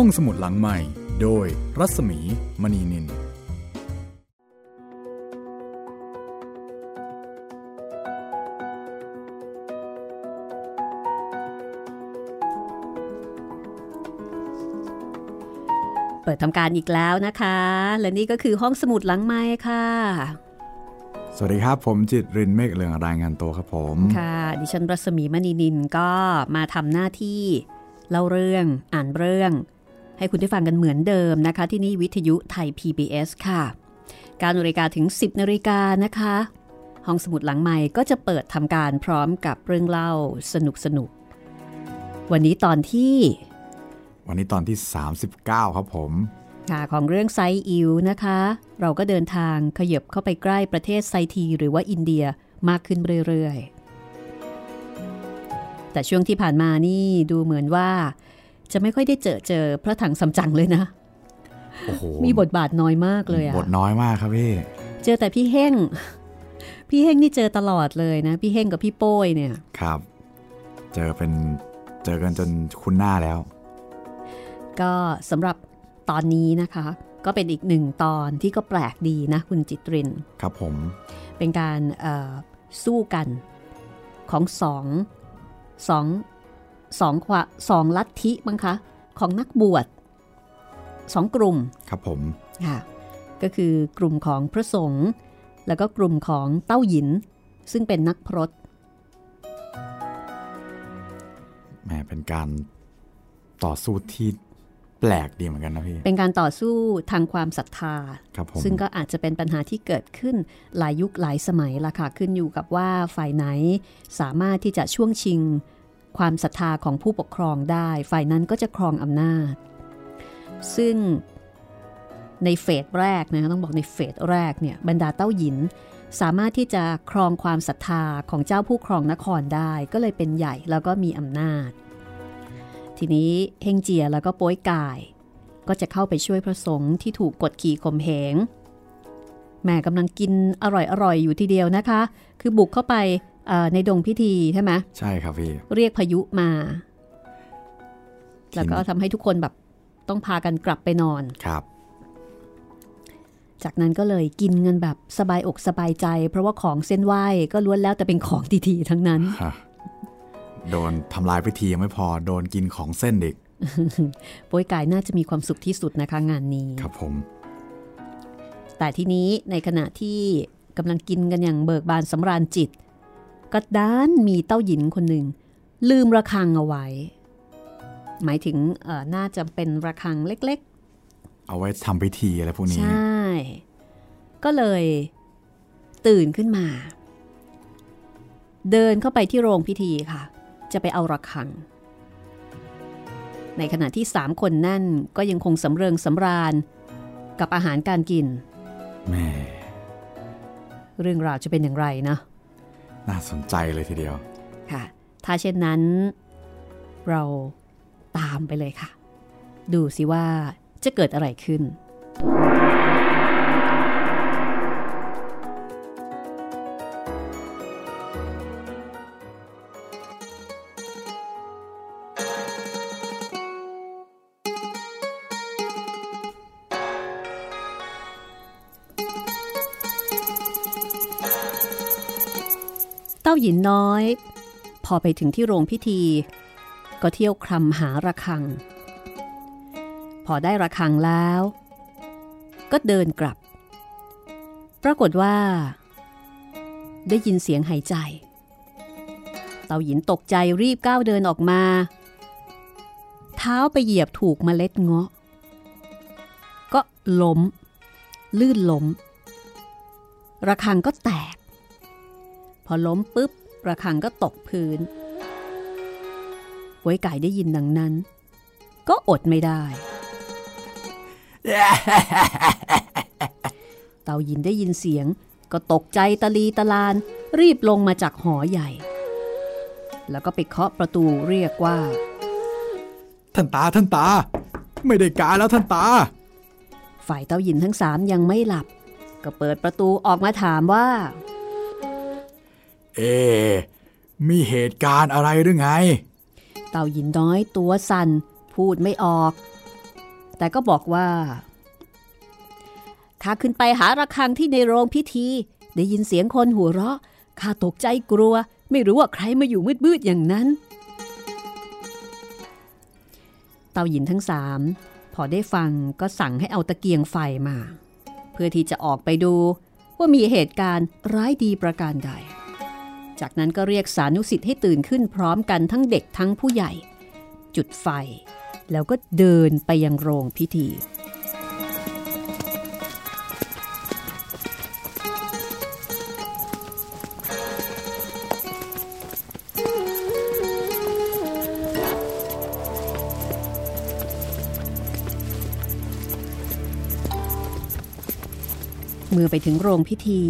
ห้องสมุดหลังใหม่ โดยรัศมีมณีนิน เปิดทำการอีกแล้วนะคะ และนี่ก็คือห้องสมุดหลังไม้ค่ะ สวัสดีครับ ผมจิตรินเมฆเรืองรายงานตัวครับผม ค่ะ ดิฉันรัศมีมณีนินก็มาทำหน้าที่เล่าเรื่องอ่านเรื่อง ให้คุณได้ฟังกันเหมือนเดิมนะคะ ที่นี่วิทยุไทย PBS ค่ะ การนาฬิกาถึง 10นาฬิกานะคะ ห้องสมุดหลังใหม่ก็จะเปิดทำการพร้อมกับเรื่องเล่าสนุกสนุกๆวันนี้ตอนที่ วันนี้ตอนที่ 39 ครับผมค่ะของเรื่องไซอิวนะคะ เราก็เดินทางขยับเข้าไปใกล้ประเทศไซทีหรือว่าอินเดียมากขึ้นเรื่อยๆ แต่ช่วงที่ผ่านมานี่ดูเหมือนว่า จะไม่ค่อยได้เจอเจอพระถังสำจังเลยนะโอ้โหมีบทบาทน้อยมากเลยอะบทน้อยมากครับพี่ เจอแต่พี่เฮ่งพี่เฮ่งนี่เจอตลอดเลยนะ พี่เฮ่งกับพี่โป้ยเนี่ย ครับ เจอเป็นเจอกันจนคุ้นหน้าแล้ว ก็สำหรับตอนนี้นะคะ ก็เป็นอีกหนึ่งตอนที่ก็แปลกดีนะคุณจิตริน ครับผม เป็นการเอ่อสู้กันของสองสอง สองขวาสองลัทธิมั้งคะของนักบวชสองกลุ่มครับผมค่ะก็คือกลุ่มของพระสงฆ์แล้วก็กลุ่มของเต้าหยิน ซึ่งเป็นนักพรตแหมเป็นการต่อสู้ที่แปลกดีเหมือนกันนะพี่ เป็นการต่อสู้ทางความศรัทธา ครับผมซึ่งก็อาจจะเป็นปัญหาที่เกิดขึ้นหลายยุคหลายสมัยละค่ะ ขึ้นอยู่กับว่าฝ่ายไหนสามารถที่จะช่วงชิง ความศรัทธาของผู้ปกครองได้ ฝ่ายนั้นก็จะครองอำนาจ ซึ่งในเฟสแรกนะต้องบอกในเฟสแรกเนี่ยบรรดาเต้าหยิน สามารถที่จะครองความศรัทธาของเจ้าผู้ครองนครได้ ก็เลยเป็นใหญ่แล้วก็มีอำนาจ ทีนี้เฮงเจียแล้วก็โป้ยกาย ก็จะเข้าไปช่วยพระสงฆ์ที่ถูกกดขี่ข่มเหงแม่กำลังกินอร่อยๆอยู่ทีเดียวนะคะ คือบุกเข้าไป ในดงพิธีใช่ไหมใช่ครับพี่ เรียกพายุมาทีนี้แล้วก็ทำให้ทุกคนแบบต้องพากันกลับไปนอนครับ จากนั้นก็เลยกินเงินแบบสบายอกสบายใจ เพราะว่าของเส้นไหว้ก็ล้วนแล้วแต่เป็นของดีๆทั้งนั้นฮะโดนทำลายพิธียังไม่พอโดนกินของเส้นเด็กโป้ยกายน่าจะมีความสุขที่สุดนะคะงานนี้ครับผม แต่ทีนี้ในขณะที่กำลังกินกันอย่างเบิกบานสำราญจิต ก็ด้านมีเต้าหยินคนหนึ่ง ลืมระฆังเอาไว้ หมายถึงเอ่อน่าจะเป็นระฆังเล็กเอาไว้ทำพิธีอะไรพวกๆนี้ ใช่ ก็เลยตื่นขึ้นมา เดินเข้าไปที่โรงพิธีค่ะ จะไปเอาระฆัง ในขณะที่สามคนนั่นก็ยังคงสำเริงสำราญกับอาหารการกิน แม่ เรื่องราวจะเป็นอย่างไรนะ น่าสนใจเลยทีเดียว ค่ะ ถ้าเช่นนั้น เราตามไปเลยค่ะ ดูสิว่าจะเกิดอะไรขึ้น เต้าหยินน้อย พอไปถึงที่โรงพิธี ก็เที่ยวคลำหาระฆัง พอได้ระฆังแล้ว ก็เดินกลับ ปรากฏว่า ได้ยินเสียงหายใจ เต่าหยินตกใจรีบก้าวเดินออกมา เท้าไปเหยียบถูกเมล็ดเงาะ ก็ล้ม ลื่นล้มระฆังก็แตก พอล้มปุ๊บระฆังก็ตกพื้นป่วยไก่ได้ยินดังนั้น ก็อดไม่ได้ เต่ายินได้ยินเสียง ก็ตกใจตะลีตะลาน รีบลงมาจากหอใหญ่ แล้วก็ไปเคาะประตูเรียกว่า ท่านตาท่านตา ไม่ได้การแล้วท่านตา ฝ่ายเต้าหยินทั้งสามยังไม่หลับ ก็เปิดประตูออกมาถามว่า เอ๊ะมีเหตุการณ์อะไรหรือไง เต่าหยินน้อยตัวสั่นพูดไม่ออก แต่ก็บอกว่าข้าขึ้นไปหาระฆังที่ในโรงพิธี ได้ยินเสียงคนหัวเราะข้าตกใจกลัว ไม่รู้ว่าใครมาอยู่มืดๆอย่างนั้น เต่าหยินทั้งสามพอได้ฟังก็สั่งให้เอาตะเกียงไฟมา เพื่อที่จะออกไปดูว่ามีเหตุการณ์ร้ายดีประการใด จากนั้นก็เรียกสานุสิทธิ์ให้ตื่นขึ้นพร้อมกันทั้งเด็กทั้งผู้ใหญ่ จุดไฟ แล้วก็เดินไปยังโรงพิธี เมื่อไปถึงโรงพิธี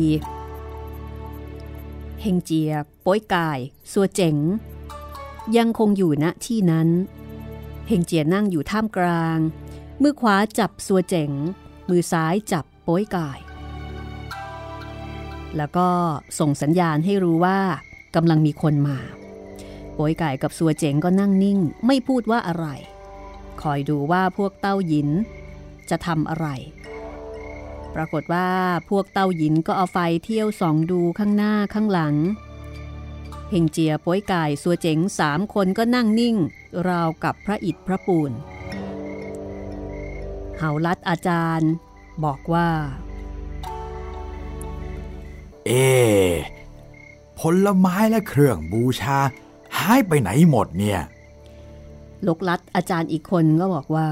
ฮงเจียป้ยกายสัวเจ๋ง ยังคงอยู่ณที่นั้นเฮงเจียนั่งอยู่ท่ามกลาง มือขวาจับสัวเจ๋ง มือซ้ายจับป้ยกาย แล้วก็ส่งสัญญาณให้รู้ว่ากำลังมีคนมาป้ยกายกับสัวเจ๋งก็นั่งนิ่ง ไม่พูดว่าอะไร คอยดูว่าพวกเต้าหยินจะทำอะไร ปรากฏว่าพวกเต้าหยินก็เอาไฟเที่ยวส่องดูข้างหน้าข้างหลังเฮงเจียโป้ยกายสัวเจ๋งสามคนก็นั่งนิ่ง ราวกับพระอิฐพระปูนเฮาลัดอาจารย์บอกว่า เอผลไม้และเครื่องบูชา หายไปไหนหมดเนี่ย ลกลัดอาจารย์อีกคนก็บอกว่า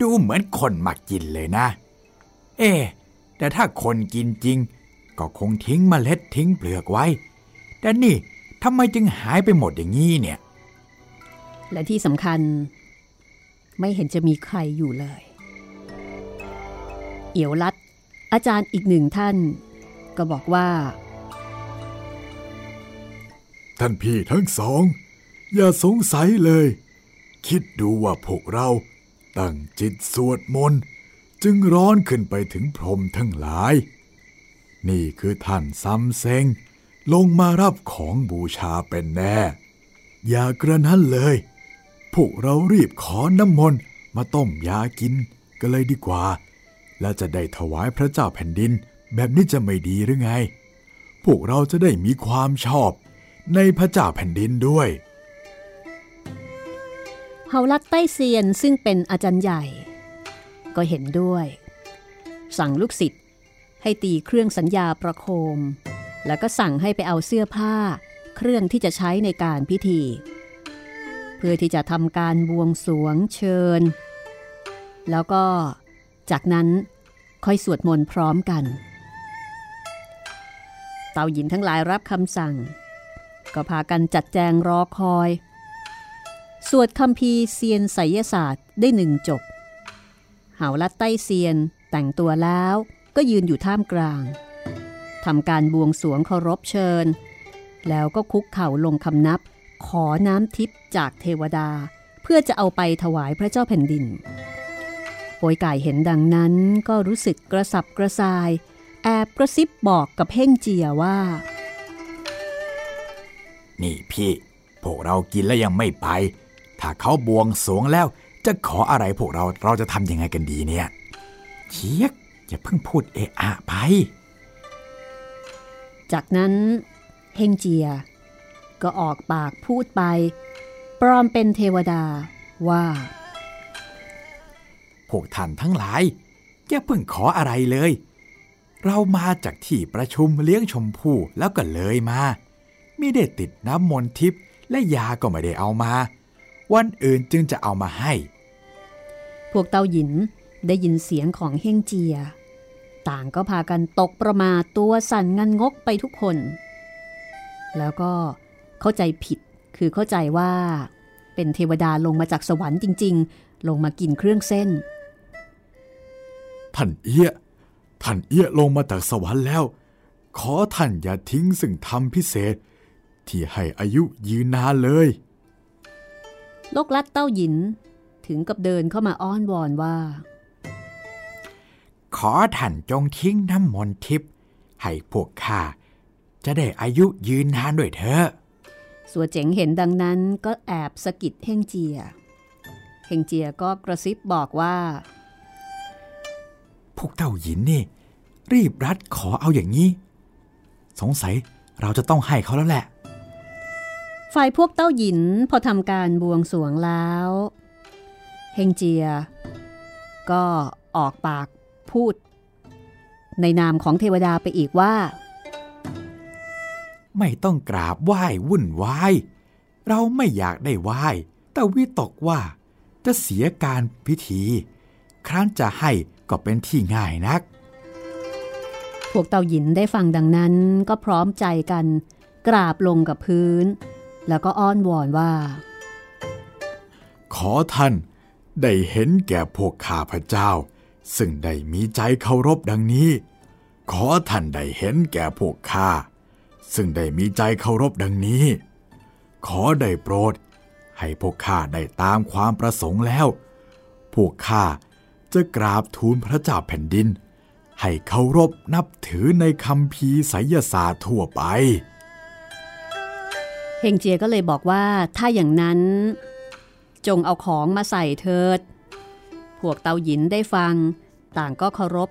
ดูเหมือนคนมากินเลยนะ เอ๊ะแต่ถ้าคนกินจริง ก็คงทิ้งเมล็ดทิ้งเปลือกไว้ แต่นี่ทำไมจึงหายไปหมดอย่างนี้เนี่ย และที่สำคัญ ไม่เห็นจะมีใครอยู่เลย เอียวลัด อาจารย์อีกหนึ่งท่าน ก็บอกว่า ท่านพี่ทั้งสอง อย่าสงสัยเลย คิดดูว่าพวกเรา ตั้งจิตสวดมนต์จึงร้อนขึ้นไปถึงพรมทั้งหลาย นี่คือท่านซัมเซงลงมารับของบูชาเป็นแน่ อย่ากระนั้นเลย พวกเรารีบขอน้ำมนต์มาต้มยากินกันเลยดีกว่า และจะได้ถวายพระเจ้าแผ่นดิน แบบนี้จะไม่ดีหรือไง พวกเราจะได้มีความชอบในพระเจ้าแผ่นดินด้วย เฮาลัดใต้เซียนซึ่งเป็นอาจารย์ใหญ่ ก็เห็นด้วย สั่งลูกศิษย์ให้ตีเครื่องสัญญาประโคม แล้วก็สั่งให้ไปเอาเสื้อผ้า เครื่องที่จะใช้ในการพิธี เพื่อที่จะทำการบวงสรวงเชิญ แล้วก็จากนั้นค่อยสวดมนต์พร้อมกัน เต่าหยินทั้งหลายรับคำสั่ง ก็พากันจัดแจงรอคอย สวดคำพีเซียนไสยศาสตร์ได้หนึ่งจบเหาลัดใต้เซียนแต่งตัวแล้วก็ยืนอยู่ท่ามกลางทำการบวงสวงเคารพเชิญ แล้วก็คุกเข่าลงคำนับ ขอน้ำทิพย์จากเทวดา เพื่อจะเอาไปถวายพระเจ้าแผ่นดินโปยไก่เห็นดังนั้นก็รู้สึกกระสับกระส่าย แอบกระซิบบอกกับเพ่งเจียว่า นี่พี่ พวกเรากินแล้วยังไม่ไป ถ้าเขาบวงสรวงแล้วจะขออะไรพวกเราเราจะทำยังไงกันดีเนี่ยเชียกอย่าเพิ่งพูดเอะอะไป จากนั้นเฮงเจีย ก็ออกปากพูดไป ปลอมเป็นเทวดาว่า พวกท่านทั้งหลายอย่าเพิ่งขออะไรเลย เรามาจากที่ประชุมเลี้ยงชมพู่แล้วก็เลยมา ไม่ได้ติดน้ำมนต์ทิพย์และยาก็ไม่ได้เอามา วันอื่นจึงจะเอามาให้ พวกเต้าหยินได้ยินเสียงของเฮงเจีย ต่างก็พากันตกประมาทตัวสั่นงันงกไปทุกคน แล้วก็เข้าใจผิดคือเข้าใจว่า เป็นเทวดาลงมาจากสวรรค์จริง ๆ ลงมากินเครื่องเส้น ท่านเอี้ย ท่านเอี้ยลงมาจากสวรรค์แล้ว ขอท่านอย่าทิ้งสิ่งทำพิเศษ ที่ให้อายุยืนนานเลยโลกลัดเต้าหยิน ถึงกับเดินเข้ามาอ้อนวอนว่า ขอท่านจงทิ้งน้ำมนต์ทิพย์ให้พวกข้าจะได้อายุยืนนานด้วยเถอะสัวเจ๋งเห็นดังนั้นก็แอบสะกิดเฮงเจีย เฮงเจียก็กระซิบบอกว่า พวกเต้าหยินนี่ รีบรัดขอเอาอย่างนี้ สงสัยเราจะต้องให้เขาแล้วแหละ ฝ่ายพวกเต้าหยินพอทำการบวงสรวงแล้ว เฮงเจีย ก็ออกปากพูด ในนามของเทวดาไปอีกว่า ไม่ต้องกราบไหว้วุ่นวายเราไม่อยากได้ไหว้แต่วิตกว่า จะเสียการพิธี ครั้นจะให้ก็เป็นที่ง่ายนัก พวกเต่าหยินได้ฟังดังนั้นก็พร้อมใจกัน กราบลงกับพื้น แล้วก็อ้อนวอนว่า ขอท่านได้เห็นแก่พวกข้าพเจ้า ซึ่งได้มีใจเคารพดังนี้ ขอท่านได้เห็นแก่พวกข้าซึ่งได้มีใจเคารพดังนี้ ขอได้โปรด ให้พวกข้าได้ตามความประสงค์แล้ว พวกข้าจะกราบทูลพระเจ้าแผ่นดิน ให้เคารพนับถือในคำพีไสยศาสตร์ทั่วไป งเจียก็เลยบอกว่าถ้าอย่างนั้น จงเอาของมาใส่เถิด พวกเตาหยินได้ฟัง ต่างก็เคารพ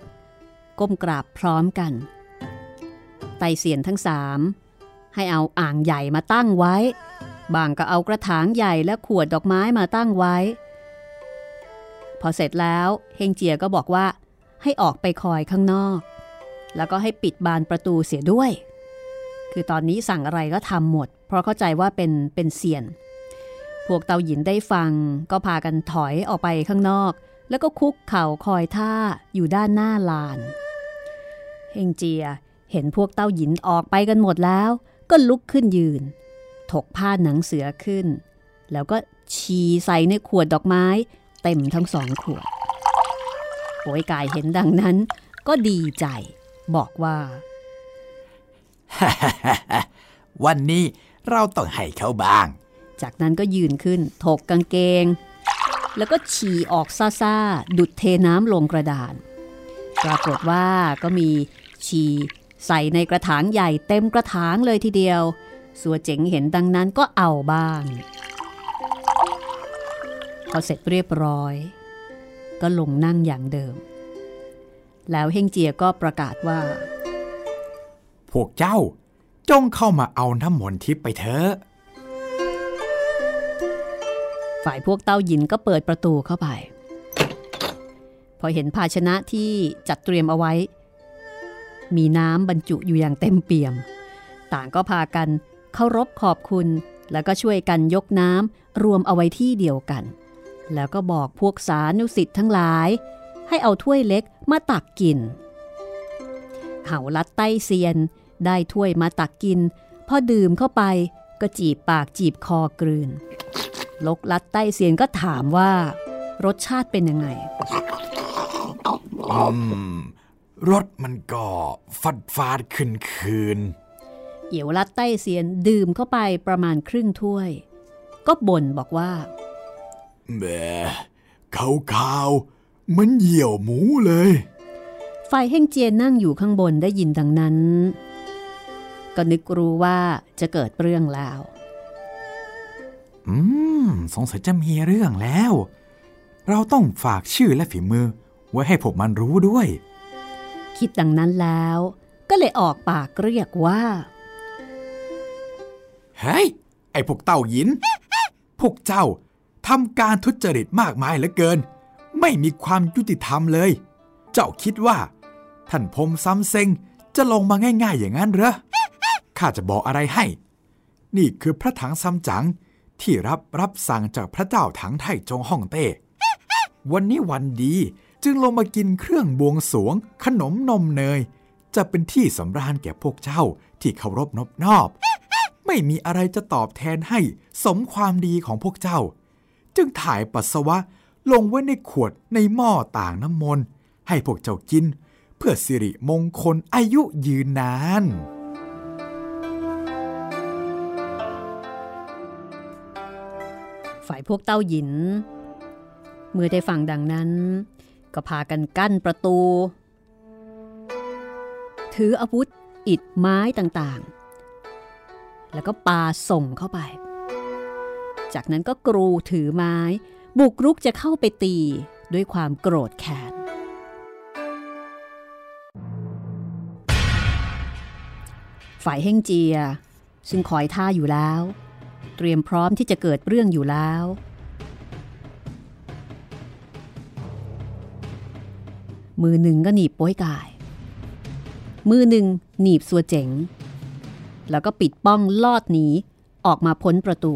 ก้มกราบพร้อมกัน ไตเสียนทั้งสามให้เอาอ่างใหญ่มาตั้งไว้ บางก็เอากระถางใหญ่และขวดดอกไม้มาตั้งไว้ พอเสร็จแล้วเฮงเจียก็บอกว่าให้ออกไปคอยข้างนอก แล้วก็ให้ปิดบานประตูเสียด้วย คือตอนนี้สั่งอะไรก็ทำหมดเพราะเข้าใจว่าเป็นเป็นเสียน พวกเตาหยินได้ฟังก็พากันถอยออกไปข้างนอก แล้วก็คุกเข่าคอยท่าอยู่ด้านหน้าลาน เฮงเจียเห็นพวกเต้าหยินออกไปกันหมดแล้ว ก็ลุกขึ้นยืน ถกผ้าหนังเสือขึ้น แล้วก็ชีใส่ในขวดดอกไม้ เต็มทั้งสองขวดโอยกายเห็นดังนั้น ก็ดีใจ บอกว่า วันนี้ เราต้องให้เขาบ้าง จากนั้นก็ยืนขึ้น ถกกางเกง แล้วก็ฉี่ออกซ่าๆ ดุดเทน้ำลงกระดาน ปรากฏว่าก็มีฉี่ใส่ในกระถางใหญ่เต็มกระถางเลยทีเดียว สัวเจ๋งเห็นดังนั้นก็เอาบ้าง พอเสร็จเรียบร้อย ก็ลงนั่งอย่างเดิม แล้วเฮงเจียก็ประกาศว่า พวกเจ้า จงเข้ามาเอาน้ำมนต์ทิพย์ไปเถอะ ฝ่ายพวกเต้าหยินก็เปิดประตูเข้าไป พอเห็นภาชนะที่จัดเตรียมเอาไว้ มีน้ำบรรจุอยู่อย่างเต็มเปี่ยม ต่างก็พากันเคารพขอบคุณ แล้วก็ช่วยกันยกน้ำรวมเอาไว้ที่เดียวกัน แล้วก็บอกพวกสานุสิทธ์ทั้งหลาย ให้เอาถ้วยเล็กมาตักกินเหาลัดใต้เซียน ได้ถ้วยมาตักกิน พอดื่มเข้าไปก็จีบปากจีบคอกลืน ลกลัดใต้เซียนก็ถามว่า รสชาติเป็นยังไงอืมรถมันก็ฟัดฟาดขึ้นคืน เอียวลัดใต้เซียนดื่มเข้าไปประมาณครึ่งถ้วย ก็บ่นบอกว่าแหมขาวขาวๆเหมือนเหี่ยวหมูเลย ฝ่ายเฮ่งเจียนนั่งอยู่ข้างบนได้ยินดังนั้น ก็นึกรู้ว่าจะเกิดเรื่องแล้ว อืม สงสัยจะมีเรื่องแล้ว เราต้องฝากชื่อและฝีมือ ไว้ให้พวกมันรู้ด้วย คิดดังนั้นแล้ว ก็เลยออกปากเรียกว่า เฮ้ย ไอ้พวกเต้าหยิน พวกเจ้าทำการทุจริตมากมายเหลือเกิน ไม่มีความยุติธรรมเลย เจ้าคิดว่า ท่านพรหมซ้ำเซ็งจะลงมาง่าย ๆ อย่างนั้นเหรอ ข้าจะบอกอะไรให้ นี่คือพระถังซัมจั๋งที่รับรับสั่งจากพระเจ้าถังไทจงฮ่องเต้ วันนี้วันดีจึงลงมากินเครื่องบวงสวง ขนมนมเนย จะเป็นที่สำราญแก่พวกเจ้าที่เคารพนบนอบ ไม่มีอะไรจะตอบแทนให้สมความดีของพวกเจ้า จึงถ่ายปัสสาวะลงไว้ในขวดในหม้อต่างน้ำมนต์ให้พวกเจ้ากิน เพื่อสิริมงคลอายุยืนนาน ฝ่ายพวกเต้าหยิน เมื่อได้ฟังดังนั้น ก็พากันกั้นประตู ถืออาวุธอิดไม้ต่างๆ แล้วก็ปาส่งเข้าไป จากนั้นก็กรูถือไม้ บุกรุกจะเข้าไปตีด้วยความโกรธแค้นฝ่ายเฮ่งเจีย ซึ่งคอยท่าอยู่แล้ว เตรียมพร้อมที่จะเกิดเรื่องอยู่แล้ว มือหนึ่งก็หนีบโป้ยกาย มือหนึ่งหนีบสัวเจ๋ง แล้วก็ปิดป้องลอดหนีออกมาพ้นประตู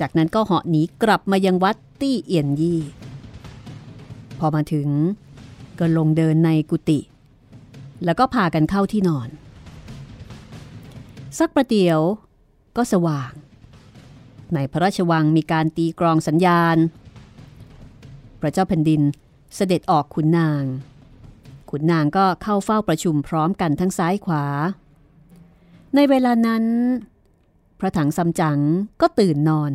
จากนั้นก็เหาะหนีกลับมายังวัดตี้เอียนยี่ พอมาถึงก็ลงเดินในกุฏิแล้วก็พากันเข้าที่นอน สักประเดี๋ยวก็สว่าง ในพระราชวังมีการตีกรองสัญญาณ พระเจ้าแผ่นดินเสด็จออกขุนนาง ขุนนางก็เข้าเฝ้าประชุมพร้อมกันทั้งซ้ายขวา ในเวลานั้น พระถังซัมจั๋งก็ตื่นนอน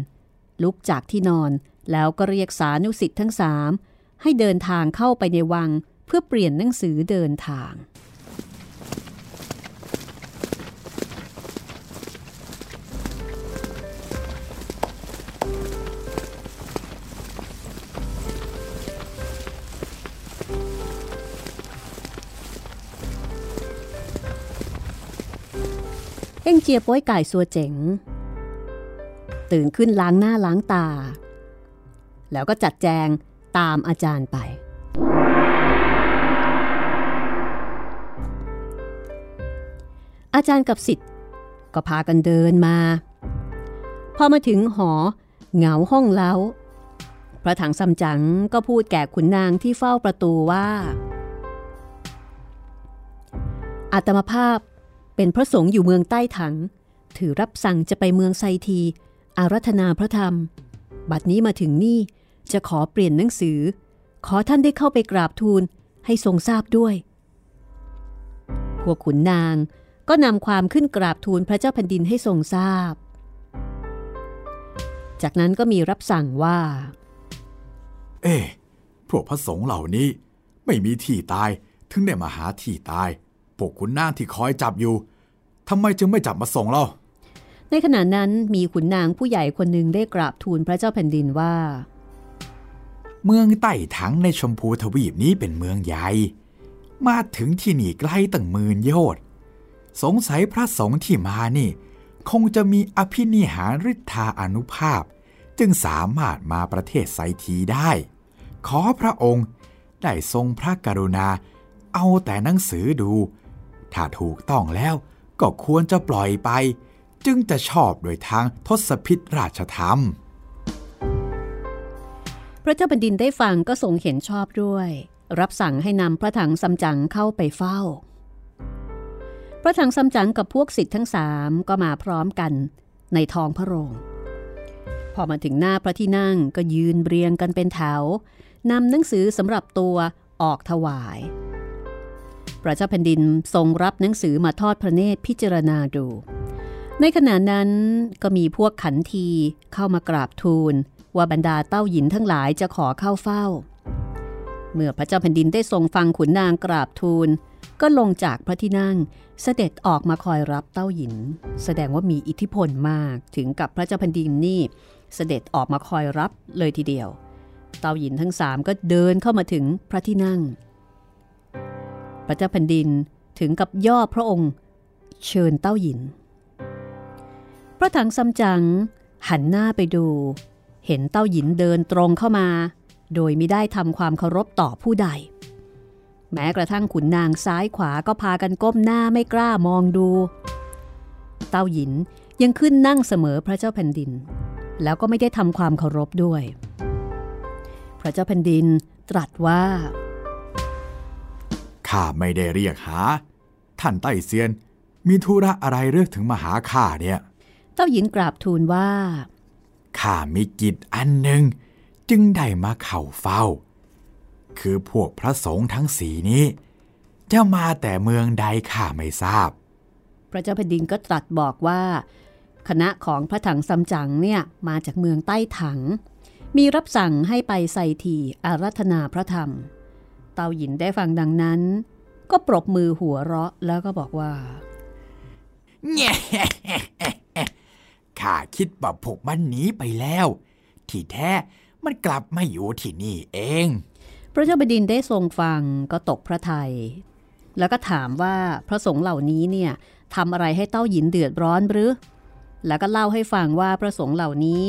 ลุกจากที่นอนแล้วก็เรียกสานุสิทธิ์ทั้งสามให้เดินทางเข้าไปในวังเพื่อเปลี่ยนหนังสือเดินทาง เอ็งเจียป้อยไก่สัวเจ๋ง ตื่นขึ้นล้างหน้าล้างตา แล้วก็จัดแจงตามอาจารย์ไป อาจารย์กับสิทธิ์ก็พากันเดินมา พอมาถึงหอเหงาห้องเล้าพระถังซัมจั๋งก็พูดแก่ขุนนางที่เฝ้าประตูว่าอาตมาภาพ เป็นพระสงฆ์อยู่เมืองใต้ถัง ถือรับสั่งจะไปเมืองไซที อารัธนาพระธรรม บัดนี้มาถึงนี่จะขอเปลี่ยนหนังสือ ขอท่านได้เข้าไปกราบทูลให้ทรงทราบด้วย พวกขุนนางก็นำความขึ้นกราบทูลพระเจ้าแผ่นดินให้ทรงทราบ จากนั้นก็มีรับสั่งว่า เอ๊พวกพระสงฆ์เหล่านี้ไม่มีที่ตายถึงได้มาหาที่ตาย พวกขุนนางที่คอยจับอยู่ทำไมจึงไม่จับมาส่งเราในขณะนั้นมีขุนนางผู้ใหญ่คนหนึ่งได้กราบทูลพระเจ้าแผ่นดินว่า เมืองใต้ถังในชมพูทวีปนี้เป็นเมืองใหญ่ มาถึงที่นี่ไกลตั้งหมื่นโยชน์สงสัยพระสงฆ์ที่มานี่ คงจะมีอภินิหารฤทธาอนุภาพ จึงสามารถมาประเทศไซทีได้ ขอพระองค์ได้ทรงพระกรุณา เอาแต่หนังสือดู ถ้าถูกต้องแล้วก็ควรจะปล่อยไป จึงจะชอบโดยทางทศพิธราชธรรม พระเจ้าแผ่นดินได้ฟังก็ทรงเห็นชอบด้วย รับสั่งให้นำพระถังซัมจั๋งเข้าไปเฝ้า พระถังซัมจั๋งกับพวกศิษย์ทั้งสามก็มาพร้อมกันในท้องพระโรงพอมาถึงหน้าพระที่นั่งก็ยืนเรียงกันเป็นแถวนำหนังสือสำหรับตัวออกถวาย พระเจ้าแผ่นดินทรงรับหนังสือมาทอดพระเนตรพิจารณาดู ในขณะนั้นก็มีพวกขันทีเข้ามากราบทูล ว่าบรรดาเต้าหยินทั้งหลายจะขอเข้าเฝ้า เมื่อพระเจ้าแผ่นดินได้ทรงฟังขุนนางกราบทูล ก็ลงจากพระที่นั่งเสด็จออกมาคอยรับเต้าหยิน แสดงว่ามีอิทธิพลมากถึงกับพระเจ้าแผ่นดินนี่เสด็จออกมาคอยรับเลยทีเดียว เต้าหยินทั้งสามก็เดินเข้ามาถึงพระที่นั่ง พระเจ้าแผ่นดินถึงกับย่อพระองค์เชิญเต้าหยิน พระถังซัมจั๋งหันหน้าไปดู เห็นเต้าหยินเดินตรงเข้ามา โดยไม่ได้ทำความเคารพต่อผู้ใด แม้กระทั่งขุนนางซ้ายขวาก็พากันก้มหน้าไม่กล้ามองดู เต้าหยินยังขึ้นนั่งเสมอพระเจ้าแผ่นดิน แล้วก็ไม่ได้ทำความเคารพด้วย พระเจ้าแผ่นดินตรัสว่า ข้าไม่ได้เรียกหา ท่านไต้เซียน มีธุระอะไรเรื่องถึงมาหาข้าเนี่ยเต้าหยินกราบทูลว่า ข้ามีกิจอันหนึ่งจึงได้มาเข่าเฝ้า คือพวกพระสงฆ์ทั้งสีนี้ จะมาแต่เมืองใดข้าไม่ทราบ พระเจ้าแผ่นดินก็ตรัสบอกว่า คณะของพระถังซัมจั๋งเนี่ยมาจากเมืองใต้ถัง มีรับสั่งให้ไปใส่ทีอารัธนาพระธรรม เตาหยินได้ฟังดังนั้น ก็ปรบมือหัวเราะแล้วก็บอกว่าแง่ข้าคิดว่าพวกมันหนีไปแล้ว ที่แท้มันกลับมาอยู่ที่นี่เอง พระเจ้าแผ่นดินได้ทรงฟังก็ตกพระทยัยแล้วก็ถามว่าพระสงฆ์เหล่านี้เนี่ยทำอะไรให้เต้าหยินเดือดร้อนหรือ แล้วก็เล่าให้ฟังว่าพระสงฆ์เหล่านี้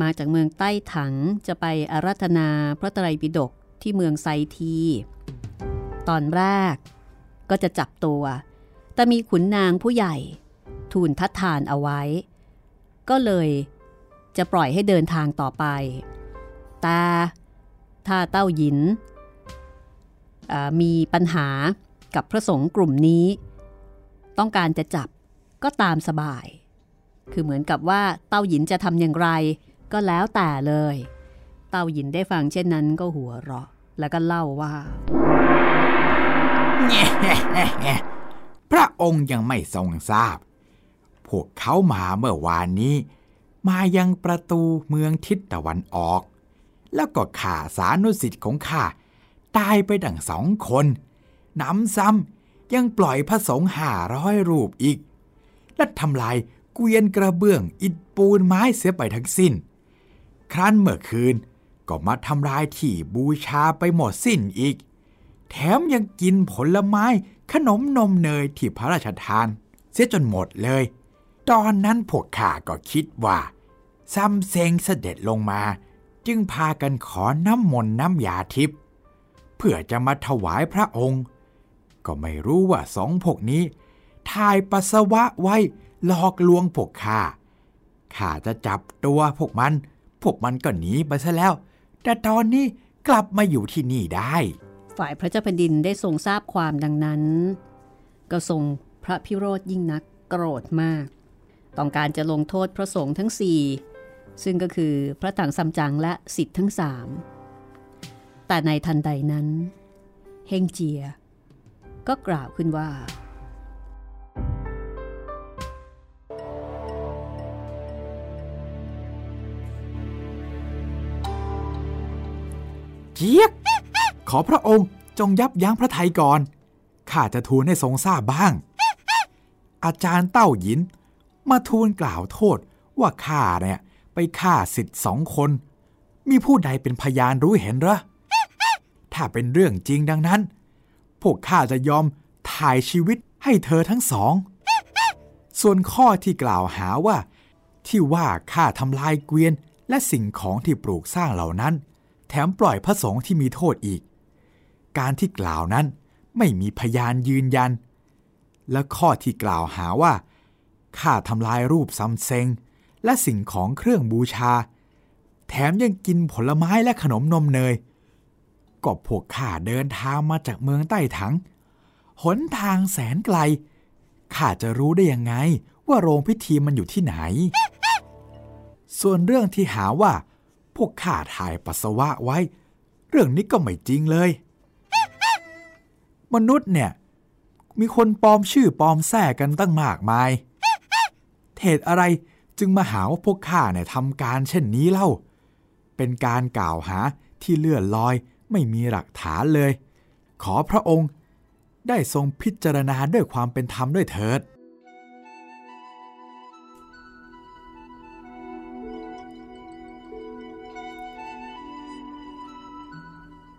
มาจากเมืองใต้ถังจะไปอารัธนาพระไตรปิฎก ที่เมืองไซที ตอนแรกก็จะจับตัว แต่มีขุนนางผู้ใหญ่ทูลทัดทานเอาไว้ ก็เลยจะปล่อยให้เดินทางต่อไปแต่ถ้าเต้าหยิน มีปัญหากับพระสงฆ์กลุ่มนี้ ต้องการจะจับก็ตามสบาย คือเหมือนกับว่าเต้าหยินจะทำอย่างไรก็แล้วแต่เลย เต้าหยินได้ฟังเช่นนั้นก็หัวเราะ แล้วก็เล่าว่าพระองค์ยังไม่ทรงทราบ พวกเขามาเมื่อวานนี้ มายังประตูเมืองทิศตะวันออก แล้วก็ข่าสานุสิทธิ์ของข้าตายไปดังสองคนน้ำซ้ำยังปล่อยพระสงฆ์ห้าร้อยรูปอีก และทำลายเกวียนกระเบื้องอิฐปูนไม้เสียไปทั้งสิ้น ครั้นเมื่อคืน ก็มาทำลายที่บูชาไปหมดสิ้นอีก แถมยังกินผลไม้ขนมนมเนยที่พระราชทาน เสียจนหมดเลย ตอนนั้นพวกข้าก็คิดว่าซัมเซงเสด็จลงมา จึงพากันขอน้ำมนต์น้ำยาทิพย์เพื่อจะมาถวายพระองค์ ก็ไม่รู้ว่าสองพวกนี้ถ่ายปัสสาวะไว้หลอกลวงพวกข้าข้าจะจับตัวพวกมัน พวกมันก็หนีไปซะแล้ว แต่ตอนนี้กลับมาอยู่ที่นี่ได้ ฝ่ายพระเจ้าแผ่นดินได้ทรงทราบความดังนั้น ก็ทรงพระพิโรธยิ่งนักโกรธมาก ต้องการจะลงโทษพระสงฆ์ทั้งสี่ซึ่งก็คือพระต่างซัมจังและสิทธิ์ทั้งสามแต่ในทันใดนั้น เฮงเจีย ก็กล่าวขึ้นว่า เจียกขอพระองค์จงยับยั้งพระไทยก่อน ข้าจะทูลให้ทรงทราบบ้าง อาจารย์เต้าหยิน มาทูลกล่าวโทษว่าข้าเนี่ย ไปฆ่าสิทธิ์สองคน มีผู้ใดเป็นพยานรู้เห็นหรอ ถ้าเป็นเรื่องจริงดังนั้น พวกข้าจะยอมถ่ายชีวิตให้เธอทั้งสอง ส่วนข้อที่กล่าวหาว่า ที่ว่าข้าทำลายเกวียนและสิ่งของที่ปลูกสร้างเหล่านั้น แถมปล่อยพระสงฆ์ที่มีโทษอีก การที่กล่าวนั้นไม่มีพยานยืนยัน และข้อที่กล่าวหาว่าข้าทำลายรูปซัมเซงและสิ่งของเครื่องบูชา แถมยังกินผลไม้และขนมนมเนย ก็พวกข้าเดินทางมาจากเมืองใต้ถัง หนทางแสนไกล ข้าจะรู้ได้ยังไงว่าโรงพิธีมันอยู่ที่ไหน ส่วนเรื่องที่หาว่า พวกข้าถ่ายปัสสาวะไว้ เรื่องนี้ก็ไม่จริงเลย มนุษย์เนี่ย มีคนปลอมชื่อปลอมแท้กันตั้งมากมายเหตุอะไรจึงมาหาว่าพวกข้าเนี่ยทำการเช่นนี้เล่า เป็นการกล่าวหาที่เลื่อนลอยไม่มีหลักฐานเลย ขอพระองค์ได้ทรงพิจารณาด้วยความเป็นธรรมด้วยเถิด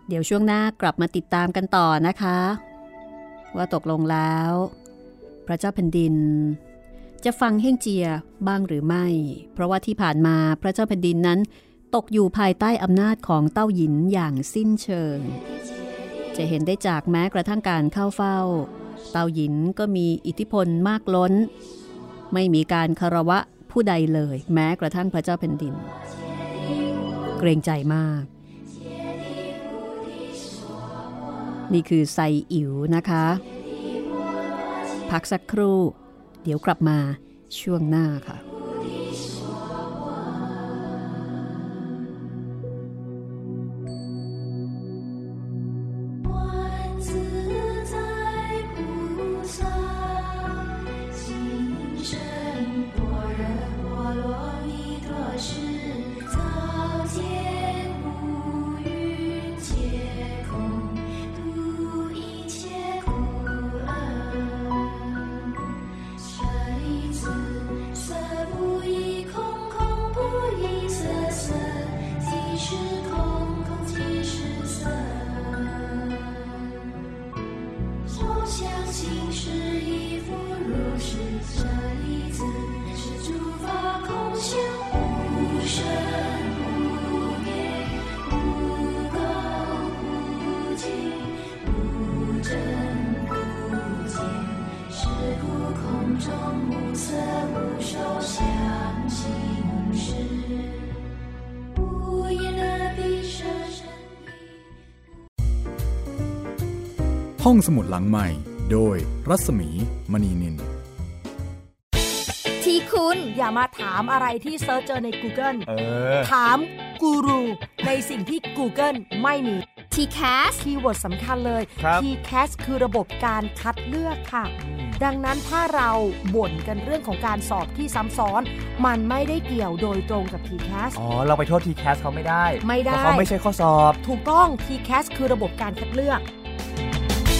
เดี๋ยวช่วงหน้ากลับมาติดตามกันต่อนะคะ ว่าตกลงแล้ว พระเจ้าแผ่นดิน จะฟังเฮ่งเจียบ้างหรือไม่ เพราะว่าที่ผ่านมาพระเจ้าแผ่นดินนั้น ตกอยู่ภายใต้อำนาจของเต้าหยินอย่างสิ้นเชิง จะเห็นได้จากแม้กระทั่งการเข้าเฝ้า เต้าหยินก็มีอิทธิพลมากล้น ไม่มีการคารวะผู้ใดเลย แม้กระทั่งพระเจ้าแผ่นดิน เกรงใจมาก นี่คือไซอิ๋วนะคะ พักสักครู่ เดี๋ยวกลับมาช่วงหน้าค่ะ สมุดหลังใหม่ โดยรัศมีมณีนิน ที่คุณอย่ามาถามอะไรที่ search เจอใน Google เออ ถามกูรูในสิ่งที่ Google ไม่มี TCAS keyword สำคัญเลย ครับ TCAS คือระบบการคัดเลือกค่ะ ดังนั้นถ้าเราบ่นกันเรื่องของการสอบที่ซ้ำซ้อน มันไม่ได้เกี่ยวโดยตรงกับ TCAS อ๋อ เราไปโทษ TCAS เขาไม่ได้ไม่ได้ เพราะเขาไม่ใช่ข้อสอบ ถูกต้อง TCAS คือระบบการคัดเลือก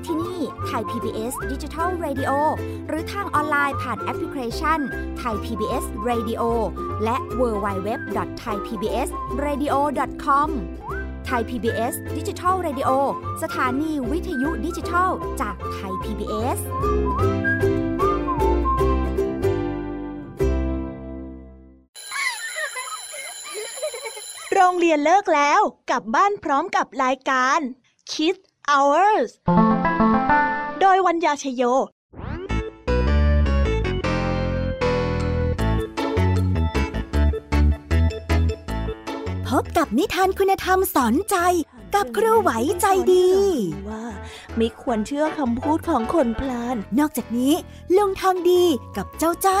ได้ที่นี่ Thai PBS Digital Radio หรือทางออนไลน์ผ่านแอปพลิเคชันไทย PBS Radio และ w w w t h a i PBS Radio com ไทย PBS Digital Radio สถานีวิทยุดิจิทัลจากไทย PBS โรงเรียนเลิกแล้วกลับบ้านพร้อมกับรายการ Kids Hours โดยวัญญาชยโยพบกับนิทานคุณธรรมสอนใจกับครูไหวใจดี ว่าไม่ควรเชื่อคำพูดของคนพลาน นอกจากนี้ลุงทองดีกับเจ้าจ้อ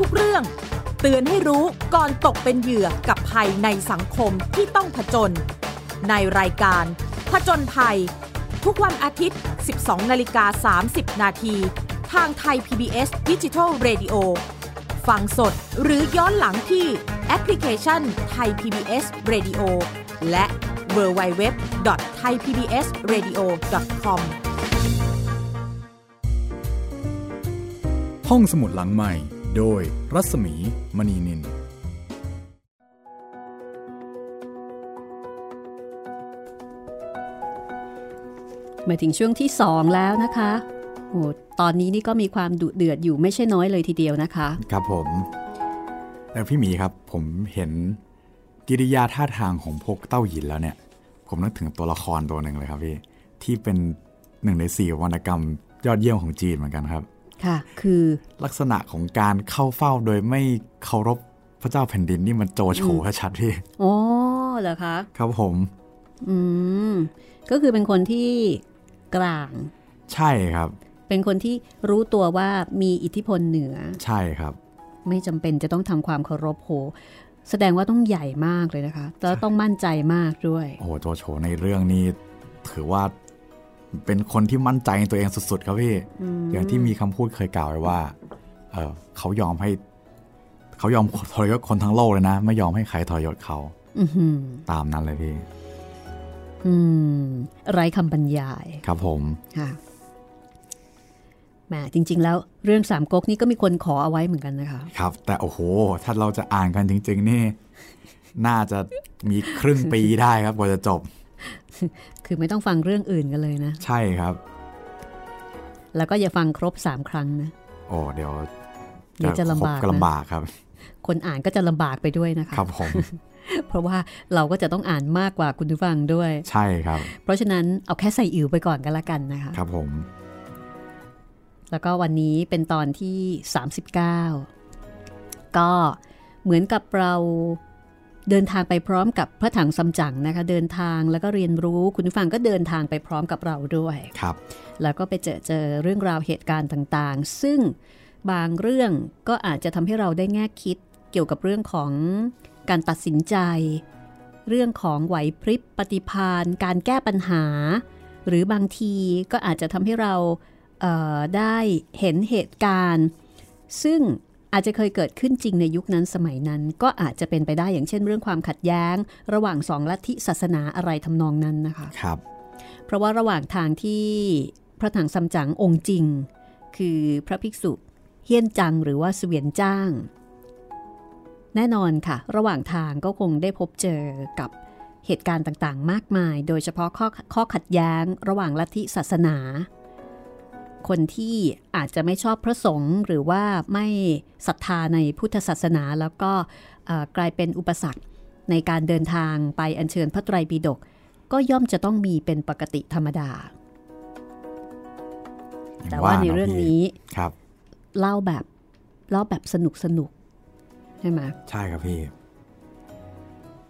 ทุกเรื่อง เตือนให้รู้ก่อนตกเป็นเหยื่อกับภัยในสังคมที่ต้องผจญในรายการ ผจญภัย ทุกวันอาทิตย์ 12 นาฬิกา 30 นาทีทางไทย PBS Digital Radio ฟังสดหรือย้อนหลังที่แอปพลิเคชันไทย PBS Radio และ w w w t h a i PBS Radio com ห้องสมุดหลังใหม่ โดยรัศมีมณีนิน มาถึงช่วงที่2แล้วนะคะโอ้ตอนนี้นี่ก็มีความดุเดือดอยู่ไม่ใช่น้อยเลยทีเดียวนะคะ ครับผมแต่พี่หมีครับผมเห็นกิริยาท่าทางของพวกเต้าหยินแล้วเนี่ย ผมนึกถึงตัวละครตัวหนึ่งเลยครับพี่ ที่เป็นหนึ่งในสี่วรรณกรรมยอดเยี่ยมของจีนเหมือนกันครับ ค่ะ คือลักษณะของการเข้าเฝ้าโดยไม่เคารพพระเจ้าแผ่นดินนี่มันโจโฉชัดๆพี่อ๋อเหรอคะครับผม อืม ก็คือเป็นคนที่กลาง ใช่ครับ เป็นคนที่รู้ตัวว่ามีอิทธิพลเหนือ ใช่ครับ ไม่จำเป็นจะต้องทำความเคารพโหแสดงว่าต้องใหญ่มากเลยนะคะ แล้วต้องมั่นใจมากด้วย โอ้โหโจโฉในเรื่องนี้ถือว่า เป็นคนที่มั่นใจในตัวเองสุด ๆ ครับพี่อืมอย่างที่มีคำพูดเคยกล่าวไว้ว่า เออเขายอมให้เขายอมทรยศคนทั้งโลกเลยนะ ไม่ยอมให้ใครทรยศเขาอือหือตามนั้นเลยพี่อืมไร้คำบรรยาย ครับผมค่ะแหมจริง ๆ แล้วเรื่องสามก๊กนี่ก็มีคนขอเอาไว้เหมือนกันนะคะ ครับ แต่โอ้โห ถ้าเราจะอ่านกันจริง ๆ นี่ น่าจะมีครึ่งปีได้ครับกว่าจะจบ คือไม่ต้องฟังเรื่องอื่นกันเลยนะ ใช่ครับ แล้วก็อย่าฟังครบสามครั้งนะโอ้เดี๋ยวเดี๋ยวจะลำบากครก็นะลำบากครับ คนอ่านก็จะลำบากไปด้วยนะคะครับผมเพราะว่าเราก็จะต้องอ่านมากกว่าคุณผู้ฟังด้วย ใช่ครับ เพราะฉะนั้นเอาแค่ใส่อิ๋วไปก่อนกันละกันนะคะ ครับผม แล้วก็วันนี้เป็นตอนที่ 39 ก็เหมือนกับเรา เดินทางไปพร้อมกับพระถังซัมจั๋งนะคะ เดินทางแล้วก็เรียนรู้คุณผู้ฟังก็เดินทางไปพร้อมกับเราด้วยครับ แล้วก็ไปเจอเจอเรื่องราวเหตุการณ์ต่างๆ ซึ่งบางเรื่องก็อาจจะทำให้เราได้แง่คิดเกี่ยวกับเรื่องของการตัดสินใจ เรื่องของไหวพริบปฏิภาณการแก้ปัญหา หรือบางทีก็อาจจะทำให้เราเอ่อได้เห็นเหตุการณ์ ซึ่ง อาจจะเคยเกิดขึ้นจริงในยุคนั้นสมัยนั้น ก็อาจจะเป็นไปได้อย่างเช่นเรื่องความขัดแย้ง ระหว่างสองลัทธิศาสนาอะไรทำนองนั้นนะคะครับ เพราะว่าระหว่างทางที่พระถังซัมจั๋งองค์จริง คือพระภิกษุเฮียนจังหรือว่าเสวียนจ้าง แน่นอนค่ะ ระหว่างทางก็คงได้พบเจอกับเหตุการณ์ต่างๆ มากมาย โดยเฉพาะข้อข้อขัดแย้ง ระหว่างลัทธิศาสนา คนที่อาจจะไม่ชอบพระสงฆ์หรือว่าไม่ศรัทธาในพุทธศาสนา แล้วก็เอ่อกลายเป็นอุปสรรคในการเดินทางไปอัญเชิญพระไตรปิฎกก็ย่อมจะต้องมีเป็นปกติธรรมดา แต่ว่าในเรื่องนี้ครับเล่าแบบเล่าแบบสนุกสนุกใช่ไหมใช่ครับพี่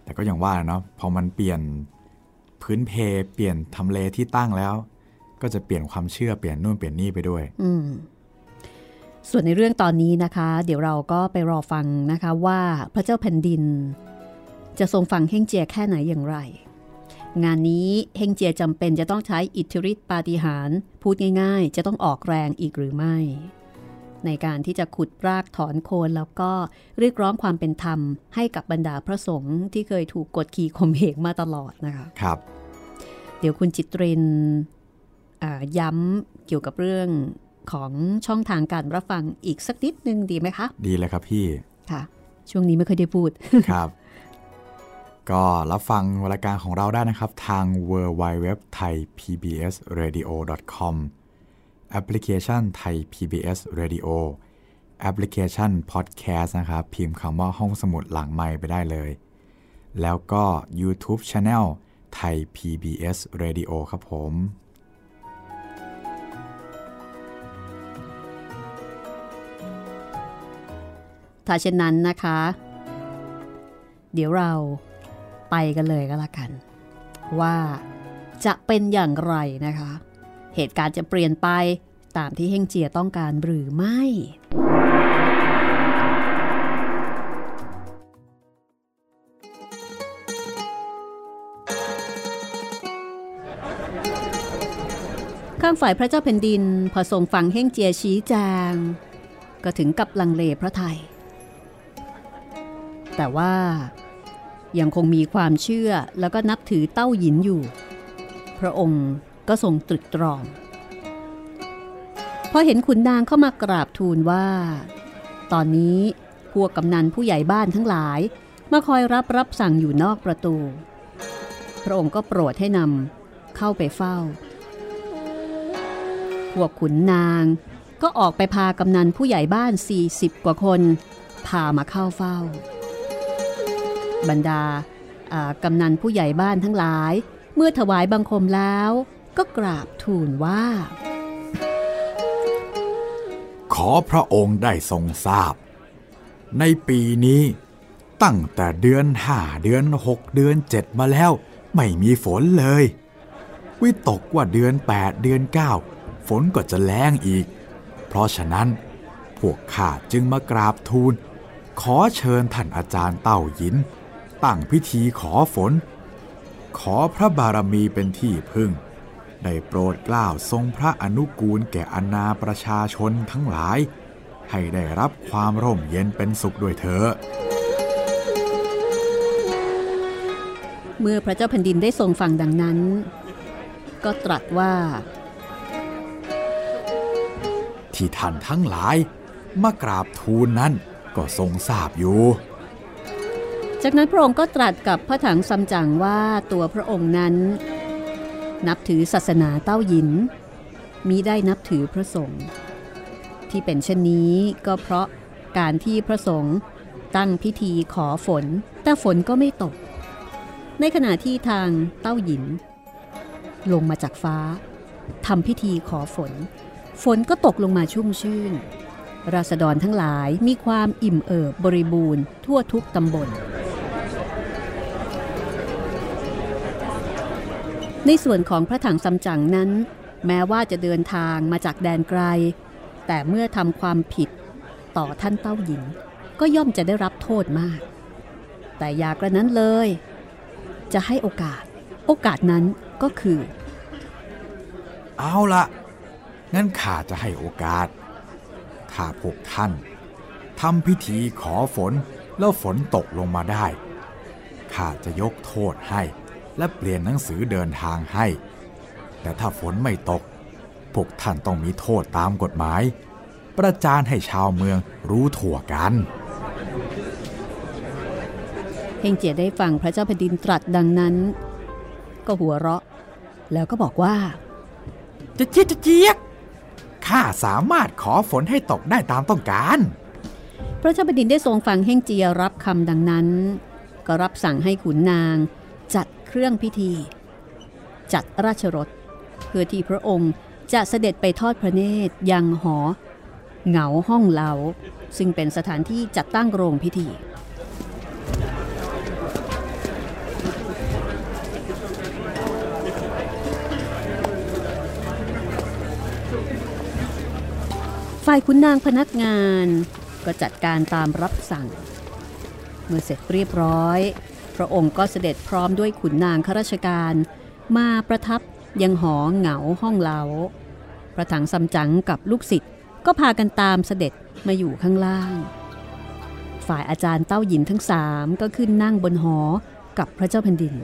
แต่ก็อย่างว่าเนาะพอมันเปลี่ยนพื้นเพเปลี่ยนทำเลที่ตั้งแล้ว ก็จะเปลี่ยนความเชื่อเปลี่ยนนู่นเปลี่ยนนี่ไปด้วย อืมส่วนในเรื่องตอนนี้นะคะ เดี๋ยวเราก็ไปรอฟังนะคะว่าพระเจ้าแผ่นดิน จะทรงฟังเฮงเจียแค่ไหนอย่างไร งานนี้เฮงเจียจำเป็นจะต้องใช้อิทธิฤทธิปาฏิหาริย์พูดง่ายๆ จะต้องออกแรงอีกหรือไม่ ในการที่จะขุดรากถอนโคนแล้วก็เรียกร้องความเป็นธรรมให้กับบรรดาพระสงฆ์ที่เคยถูกกดขี่ข่มเหงมาตลอดนะคะครับ เดี๋ยวคุณจิตรินอ่า ย้ำเกี่ยวกับเรื่องของช่องทางการรับฟังอีกสักนิดนึงดีไหมคะ ดีเลยครับพี่ ค่ะ ช่วงนี้ไม่เคอยได้พูด ครับ ก็รับฟังรายการของเราได้นะครับ ทาง w w w t h a i PBS Radio com แอปพลิเคชันไทย PBS Radio แอปพลิเคชัน Podcast นะครับ พิมพ์คำว่าห้องสมุดหลังไมค์ไปได้เลย แล้วก็ YouTube Channel ไทย PBS Radio ครับผม ถ้าเช่นนั้นนะคะ เดี๋ยวเราไปกันเลยก็แล้วกัน ว่าจะเป็นอย่างไรนะคะ เหตุการณ์จะเปลี่ยนไปตามที่เฮงเจียต้องการหรือไม่ ข้างฝ่ายพระเจ้าแผ่นดินพอทรงฟังเฮงเจียชี้แจง ก็ถึงกับลังเลพระไทย แต่ว่ายังคงมีความเชื่อแล้วก็นับถือเต้าหยินอยู่ พระองค์ก็ทรงตรึกตรองพอเห็นขุนนางเข้ามากราบทูลว่า ตอนนี้พวกกำนันผู้ใหญ่บ้านทั้งหลาย มาคอยรับรับสั่งอยู่นอกประตู พระองค์ก็โปรดให้นำเข้าไปเฝ้า พวกขุนนางก็ออกไปพากำนันผู้ใหญ่บ้าน 40 กว่าคน พามาเข้าเฝ้า บรรดากำนันผู้ใหญ่บ้านทั้งหลาย เมื่อถวายบังคมแล้วก็กราบทูลว่า ขอพระองค์ได้ทรงทราบ ในปีนี้ตั้งแต่เดือนห้าเดือนหกเดือนเจ็ดมาแล้ว ไม่มีฝนเลย วิตกว่าเดือนแปดเดือนเก้าฝนก็จะแล้งอีก เพราะฉะนั้น พวกข้าจึงมากราบทูล ขอเชิญท่านอาจารย์เต้าหยิน ตั้งพิธีขอฝน ขอพระบารมีเป็นที่พึ่ง ได้โปรดเกล้าทรงพระอนุกูลแก่อนาประชาชนทั้งหลาย ให้ได้รับความร่มเย็นเป็นสุขด้วยเถอะเมื่อพระเจ้าแผ่นดินได้ทรงฟังดังนั้น ก็ตรัสว่า ที่ท่านทั้งหลายมากราบทูลนั้นก็ทรงทราบอยู่ จากนั้นพระองค์ก็ตรัสกับพระถังซัมจั๋งว่าตัวพระองค์นั้น นับถือศาสนาเต้าหยินมิได้นับถือพระสงฆ์ที่เป็นเช่นนี้ก็เพราะการที่พระสงฆ์ตั้งพิธีขอฝน แต่ฝนก็ไม่ตก ในขณะที่ทางเต้าหยิน ลงมาจากฟ้าทำพิธีขอฝน ฝนก็ตกลงมาชุ่มชื่น ราษฎรทั้งหลายมีความอิ่มเอิบบริบูรณ์ทั่วทุกตำบล ในส่วนของพระถังซัมจั๋งนั้น แม้ว่าจะเดินทางมาจากแดนไกล แต่เมื่อทำความผิดต่อท่านเต้าหญิง ก็ย่อมจะได้รับโทษมาก แต่อยากระนั้นเลย จะให้โอกาส โอกาสนั้นก็คือ เอาละงั้นข้าจะให้โอกาส ถ้าพวกท่านทำพิธีขอฝนแล้วฝนตกลงมาได้ข้าจะยกโทษให้ และเปลี่ยนหนังสือเดินทางให้ แต่ถ้าฝนไม่ตก พวกท่านต้องมีโทษตามกฎหมาย ประจานให้ชาวเมืองรู้ทั่วกันเฮงเจียได้ฟังพระเจ้าแผ่นดินตรัสดังนั้น ก็หัวเราะ แล้วก็บอกว่าจะเจี๊ยกจะเจี๊ยกข้าสามารถขอฝนให้ตกได้ตามต้องการ พระเจ้าแผ่นดินได้ทรงฟังเฮงเจียรับคำดังนั้น ก็รับสั่งให้ขุนนางจัด เครื่องพิธี จัดราชรถ เพื่อที่พระองค์จะเสด็จไปทอดพระเนตรยังหอ เหงาห้องเหลา ซึ่งเป็นสถานที่จัดตั้งโรงพิธี ฝ่ายขุนนางพนักงานก็จัดการตามรับสั่ง เมื่อเสร็จเรียบร้อย ระองค์ก็เสด็จพร้อมด้วยขุนนางข้าราชการ มาประทับยังหอเหงาห้องเลาพระถังซัมจั๋งกับลูกศิษย์ก็พากันตามเสด็จมาอยู่ข้างล่าง ฝ่ายอาจารย์เต้าหยินทั้งสามก็ขึ้นนั่งบนหอกับพระเจ้าแผ่นดิน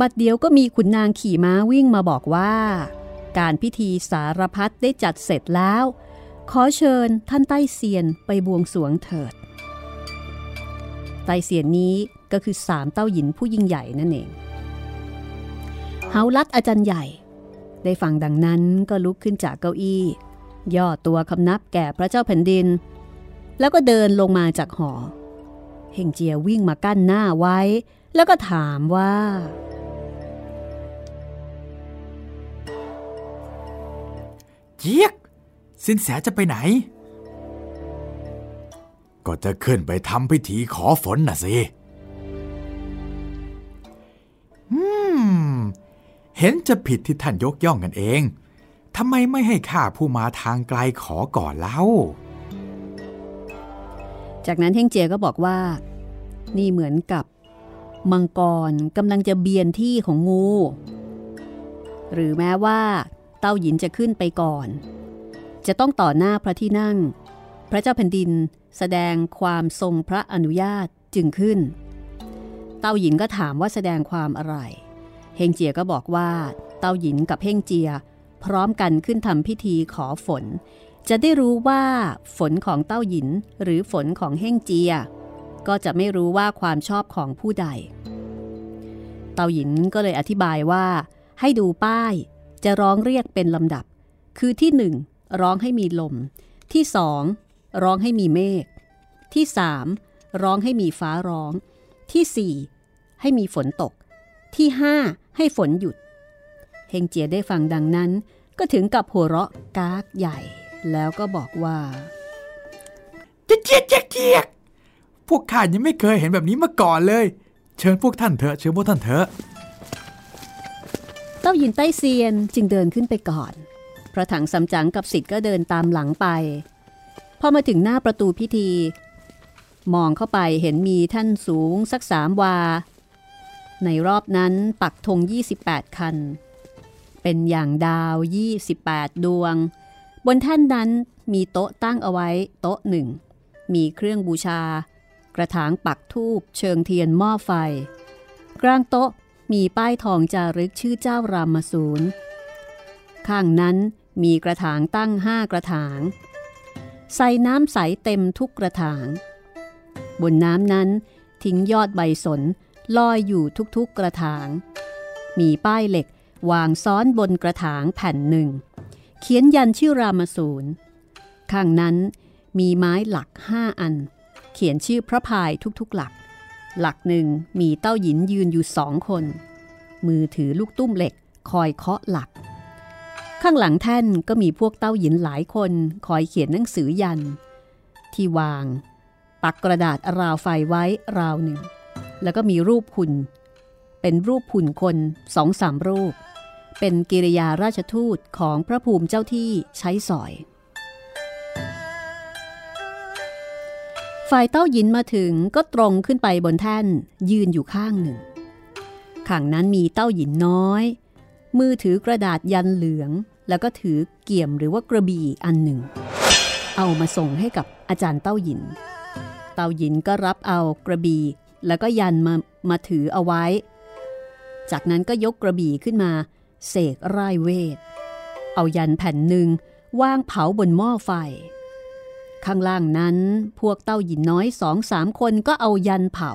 บัดเดียวก็มีขุนนางขี่ม้าวิ่งมาบอกว่า การพิธีสารพัดได้จัดเสร็จแล้ว ขอเชิญท่านใต้เซียนไปบวงสรวงเถิด ไตเซียนนี้ก็คือสามเต้าหยินผู้ยิ่งใหญ่นั่นเอง เฮาลัดอาจารย์ใหญ่ ได้ฟังดังนั้นก็ลุกขึ้นจากเก้าอี้ ย่อตัวคำนับแก่พระเจ้าแผ่นดิน แล้วก็เดินลงมาจากหอ เฮงเจียวิ่งมากั้นหน้าไว้ แล้วก็ถามว่า เจี๊ยกสินแสจะไปไหน ก็จะขึ้นไปทำพิธีขอฝนน่ะสิ อืม เห็นจะผิดที่ท่านยกย่องกันเอง ทำไมไม่ให้ข้าผู้มาทางไกลขอก่อนเล่า จากนั้นเท่งเจียก็บอกว่า นี่เหมือนกับ มังกรกำลังจะเบียนที่ของงู หรือแม้ว่า เต้าหยินจะขึ้นไปก่อน จะต้องต่อหน้าพระที่นั่ง พระเจ้าแผ่นดิน แสดงความทรงพระอนุญาตจึงขึ้น เต้าหยินก็ถามว่าแสดงความอะไร เฮงเจียก็บอกว่า เต้าหยินกับเฮงเจีย พร้อมกันขึ้นทำพิธีขอฝน จะได้รู้ว่าฝนของเต้าหยินหรือฝนของเฮงเจีย ก็จะไม่รู้ว่าความชอบของผู้ใด เต้าหยินก็เลยอธิบายว่า ให้ดูป้ายจะร้องเรียกเป็นลำดับ คือที่หนึ่งร้องให้มีลม ที่สอง ร้องให้มีเมฆที่สามร้องให้มีฟ้าร้อง ที่สี่ให้มีฝนตก ที่ห้าให้ฝนหยุด เฮงเจียได้ฟังดังนั้น ก็ถึงกับหัวเราะกากใหญ่ แล้วก็บอกว่าเจี๊ยกเจี๊ยกเจี๊ยกพวกข้ายังไม่เคยเห็นแบบนี้มาก่อนเลย เชิญพวกท่านเถอะเชิญพวกท่านเถอะเต้าหยินใต้เซียนจึงเดินขึ้นไปก่อน พระถังสำจังกับสิทธ์ก็เดินตามหลังไป พอมาถึงหน้าประตูพิธี มองเข้าไปเห็นมีท่านสูงสักสามวา ในรอบนั้นปักธง 28 คัน เป็นอย่างดาว 28 ดวง บนแท่นนั้นมีโต๊ะตั้งเอาไว้โต๊ะหนึ่ง มีเครื่องบูชา กระถางปักทูบเชิงเทียนหม้อไฟ กลางโต๊ะมีป้ายทองจารึกชื่อเจ้ารามสูรข้างนั้นมีกระถางตั้งห้ากระถาง ใส่น้ำใสเต็มทุกกระถาง บนน้ำนั้นทิ้งยอดใบสนลอยอยู่ทุกๆกระถาง มีป้ายเหล็กวางซ้อนบนกระถางแผ่นหนึ่ง เขียนยันชื่อรามสูรข้างนั้นมีไม้หลักห้าอัน เขียนชื่อพระพายทุกๆหลัก หลักหนึ่งมีเต้าหยินยืนอยู่สองคน มือถือลูกตุ้มเหล็กคอยเคาะหลัก ข้างหลังแท่นก็มีพวกเต้าหยินหลายคนคอยเขียนหนังสือยัน ที่วาง ปักกระดาษราวไฟไว้ราวหนึ่ง แล้วก็มีรูปหุ่น เป็นรูปหุ่นคนสองสามรูป เป็นกิริยาราชทูตของพระภูมิเจ้าที่ใช้สอย ฝ่ายเต้าหยินมาถึงก็ตรงขึ้นไปบนแท่นยืนอยู่ข้างหนึ่งข้างนั้นมีเต้าหยินน้อยมือถือกระดาษยันเหลือง แล้วก็ถือเกี่ยมหรือว่ากระบี่อันหนึ่ง เอามาส่งให้กับอาจารย์เต้าหยิน เต้าหยินก็รับเอากระบี่แล้วก็ยันมามาถือเอาไว้ จากนั้นก็ยกกระบี่ขึ้นมา เสกไร้เวท เอายันแผ่นหนึ่งวางเผาบนหม้อไฟ ข้างล่างนั้นพวกเต้าหยินน้อยสองสามคนก็เอายันเผา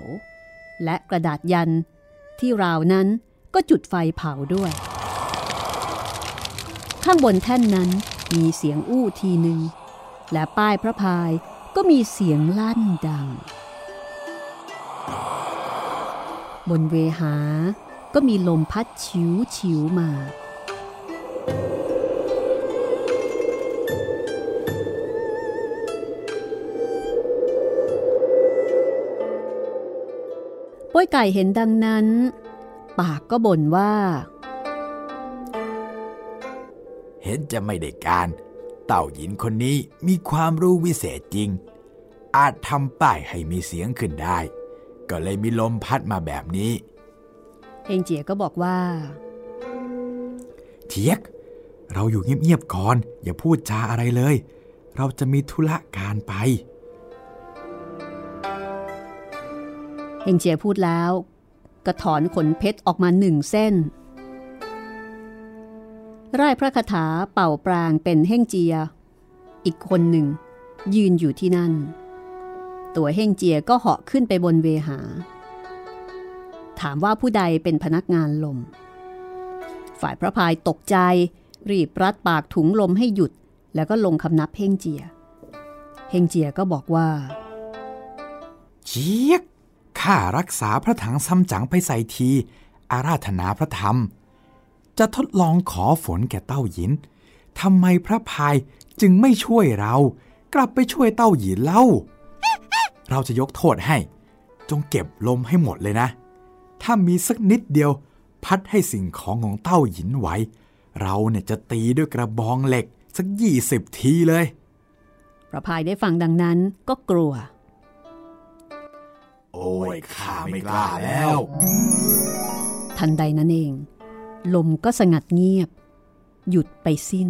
และกระดาษยันที่ราวนั้นก็จุดไฟเผาด้วย ข้างบนแท่นนั้นมีเสียงอู้ทีหนึ่ง และป้ายพระพายก็มีเสียงลั่นดัง บนเวหาก็มีลมพัดชิวชิวมา ป้วยไก่เห็นดังนั้น ปากก็บ่นว่า เห็นจะไม่ได้การ เต่าหญินคนนี้มีความรู้วิเศษจริง อาจทำป้ายให้มีเสียงขึ้นได้ ก็เลยมีลมพัดมาแบบนี้เฮงเจียก็บอกว่า เทียก เราอยู่เงียบๆก่อน อย่าพูดจาอะไรเลย เราจะมีธุระการไปเฮงเจียพูดแล้ว ก็ถอนขนเพชรออกมาหนึ่งเส้น ร่ายพระคาถาเป่าปรางเป็นเฮ่งเจีย อีกคนหนึ่ง ยืนอยู่ที่นั่น ตัวเฮ่งเจียก็เหาะขึ้นไปบนเวหา ถามว่าผู้ใดเป็นพนักงานลม ฝ่ายพระพายตกใจ รีบรัดปากถุงลมให้หยุด แล้วก็ลงคำนับเฮ่งเจีย เฮ่งเจียก็บอกว่าเชียกข้ารักษาพระถังซัมจั๋งไปใส่ที อาราธนาพระธรรม จะทดลองขอฝนแก่เต้าหยินทำไมพระพายจึงไม่ช่วยเรา กลับไปช่วยเต้าหยินเล่า เราจะยกโทษให้ จงเก็บลมให้หมดเลยนะ ถ้ามีสักนิดเดียว พัดให้สิ่งของของเต้าหยินไหว เราเนี่ยจะตีด้วยกระบองเหล็กสักยี่สิบทีเลย พระพายได้ฟังดังนั้นก็กลัว โอ้ยข้าไม่กล้าแล้ว ทันใดนั้นเอง ลมก็สงัดเงียบ หยุดไปสิ้น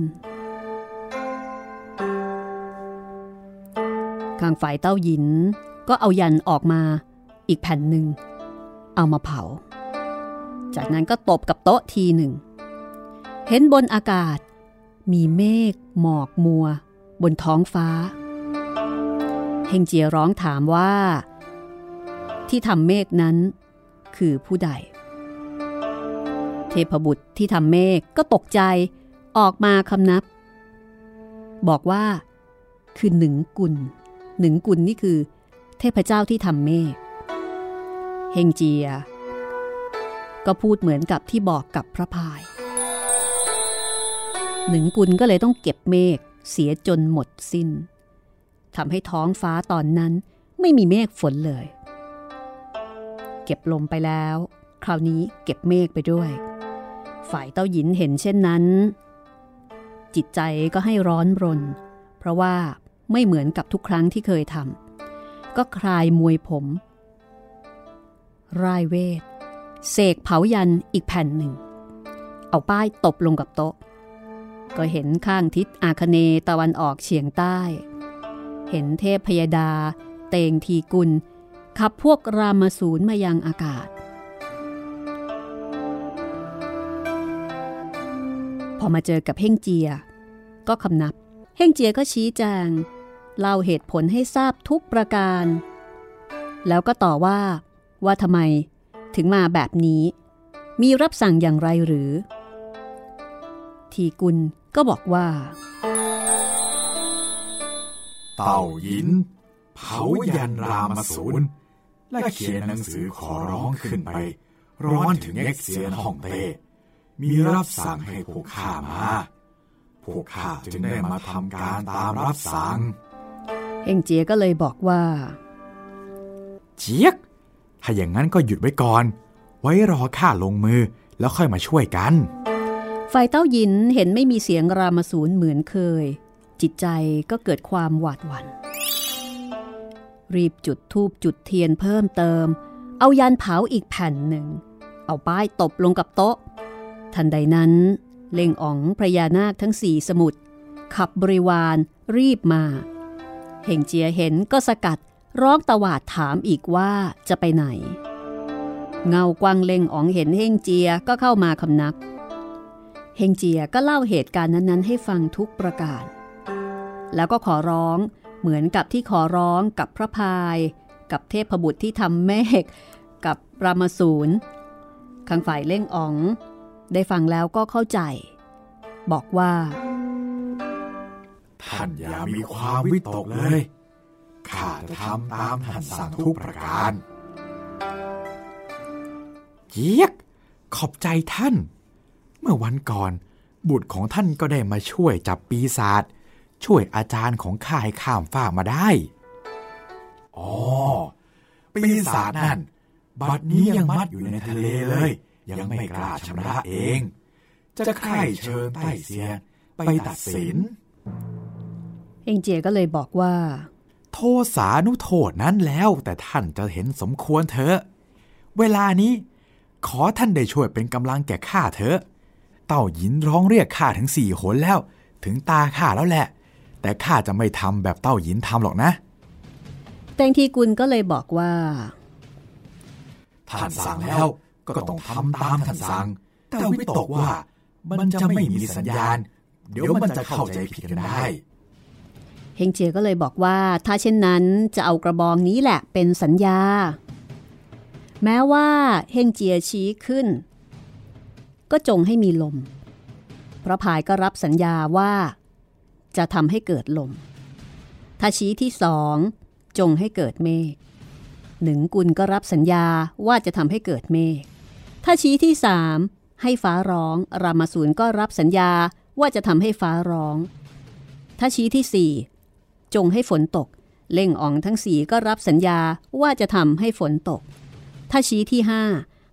ข้างฝ่ายเต้าหยินก็เอายันออกมาอีกแผ่นหนึ่ง เอามาเผา จากนั้นก็ตบกับโต๊ะทีหนึ่ง เห็นบนอากาศ มีเมฆหมอกมัว บนท้องฟ้า เฮงเจียร้องถามว่า ที่ทำเมฆนั้นคือผู้ใด เทพบุตรที่ทำเมฆก็ตกใจออกมาคำนับ บอกว่า คือหนึ่งกุลหนึ่งกุลนี่คือ เทพเจ้าที่ทำเมฆเฮงเจีย ก็พูดเหมือนกับที่บอกกับพระพาย หนึ่งกุลก็เลยต้องเก็บเมฆเสียจนหมดสิน้นทำให้ท้องฟ้าตอนนั้นไม่มีเมฆฝนเลย เก็บลมไปแล้ว คราวนี้เก็บเมฆไปด้วย ฝ่ายเต้าหยินเห็นเช่นนั้น จิตใจก็ให้ร้อนรน เพราะว่าไม่เหมือนกับทุกครั้งที่เคยทำก็คลายมวยผมร่ายเวทเสกเผายันอีกแผ่นหนึ่ง เอาป้ายตบลงกับโต๊ะ ก็เห็นข้างทิศอาคเนตะวันออกเฉียงใต้ เห็นเทพพยดา เตงทีกุล ขับพวกรามาสูนมายังอากาศ พอมาเจอกับเฮ่งเจีย ก็คำนับ เฮ่งเจียก็ชี้แจงเล่าเหตุผลให้ทราบทุกประการ แล้วก็ต่อว่า ว่าทำไมถึงมาแบบนี้ มีรับสั่งอย่างไรหรือ ทีกุลก็บอกว่า เต่ายิน เผายันรามสูนและเขียนหนังสือขอร้องขึ้นไป ร้อนถึงเอ็กเซียนฮ่องเต้ มีรับสั่งให้พวกข้ามา พวกข้าจึงได้มาทำการตามรับสั่ง เฮงเจียก็เลยบอกว่า เจี๊ยก ถ้าอย่างนั้นก็หยุดไว้ก่อน ไว้รอข้าลงมือแล้วค่อยมาช่วยกัน ฝ่ายเต้าหยินเห็นไม่มีเสียงรามาสูนเหมือนเคย จิตใจก็เกิดความหวาดหวัน่น รีบจุดทูบจุดเทียนเพิ่มเติม เอายันเผาอีกแผ่นหนึ่ง เอาป้ายตบลงกับโต๊ะ ทันใดนั้น เล่งอ๋องพระยานาคทั้งสี่สมุดขับบริวารรีบมาเฮงเจียเห็นก็สกัดร้องตวาดถามอีกว่าจะไปไหน เงากวางเล่งอ๋องเห็นเฮงเจียก็เข้ามาคำนับเฮงเจียก็เล่าเหตุการณ์นั้น ๆ ให้ฟังทุกประการ แล้วก็ขอร้องเหมือนกับที่ขอร้องกับพระพาย กับเทพบุตรที่ทำเมฆกับรามสูนข้างฝ่ายเล่งอ๋อง ได้ฟังแล้วก็เข้าใจ บอกว่า ท่านอย่ามีความวิตกเลย ข้าจะทำตามท่านสั่งทุกประการเจี๊ยก ขอบใจท่าน เมื่อวันก่อน บุตรของท่านก็ได้มาช่วยจับปีศาจช่วยอาจารย์ของข้าให้ข้ามฟ้ามาได้ อ๋อ ปีศาจนั่น บัดนี้ยังมัดอยู่ในทะเลเลย ยังไม่กล้าชำระเอง จะใคร่เชิญใต้เสียงไปตัดสิน เองเจียก็เลยบอกว่า โทษสานุโทษนั้นแล้วแต่ท่านจะเห็นสมควรเถอะ เวลานี้ ขอท่านได้ช่วยเป็นกำลังแก่ข้าเถอะ เต้าหยินร้องเรียกข้าถึงสี่หนแล้ว ถึงตาข้าแล้วแหละ แต่ข้าจะไม่ทำแบบเต้าหยินทำหรอกนะแตงทีกุลก็เลยบอกว่า ท่านสั่งแล้ว ก็ต้องทำตามท่านสั่ง แต่วิตกว่ามันจะไม่มีสัญญาณ เดี๋ยวมันจะเข้าใจผิดกันได้เฮงเจียก็เลยบอกว่าถ้าเช่นนั้นจะเอากระบองนี้แหละเป็นสัญญา แม้ว่าเฮงเจียชี้ขึ้น ก็จงให้มีลม พระพายก็รับสัญญาว่า จะทำให้เกิดลม ถ้าชี้ที่สองจงให้เกิดเมฆหนึ่งกุลก็รับสัญญาว่าจะทำให้เกิดเมฆ ถ้าชี้ที่สามให้ฟ้าร้อง รามาสูนก็รับสัญญาว่าจะทำให้ฟ้าร้อง ถ้าชี้ที่สี่จงให้ฝนตก เล่งอ่องทั้งสีก็รับสัญญาว่าจะทำให้ฝนตก ถ้าชี้ที่ห้า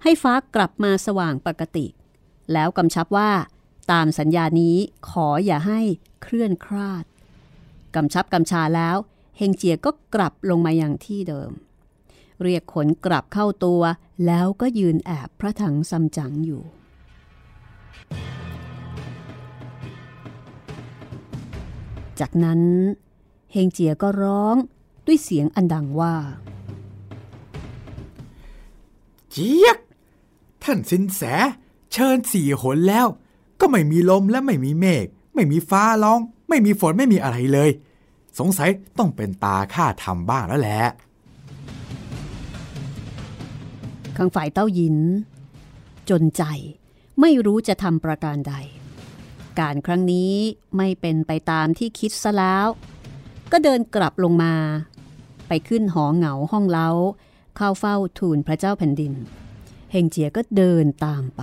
ให้ฟ้ากลับมาสว่างปกติ แล้วกำชับว่า ตามสัญญานี้ขออย่าให้เคลื่อนคลาดกำชับกำชาแล้ว เฮงเจียก็กลับลงมาอย่างที่เดิม เรียกขนกลับเข้าตัว แล้วก็ยืนแอบพระถังซัมจั๋งอยู่ จากนั้นเฮงเจียก็ร้องด้วยเสียงอันดังว่า เจี๊ยก ท่านสินแส เชิญสี่หนแล้ว ก็ไม่มีลมและไม่มีเมฆไม่มีฟ้าร้อง ไม่มีฝนไม่มีอะไรเลย สงสัยต้องเป็นตาข้าทำบ้างแล้วแหละ ข้างฝ่ายเต้าหยิน จนใจไม่รู้จะทำประการใด การครั้งนี้ไม่เป็นไปตามที่คิดซะแล้ว ก็เดินกลับลงมา ไปขึ้นหอเหงาห้องเล้า เข้าเฝ้าทูลพระเจ้าแผ่นดิน เฮงเจียก็เดินตามไป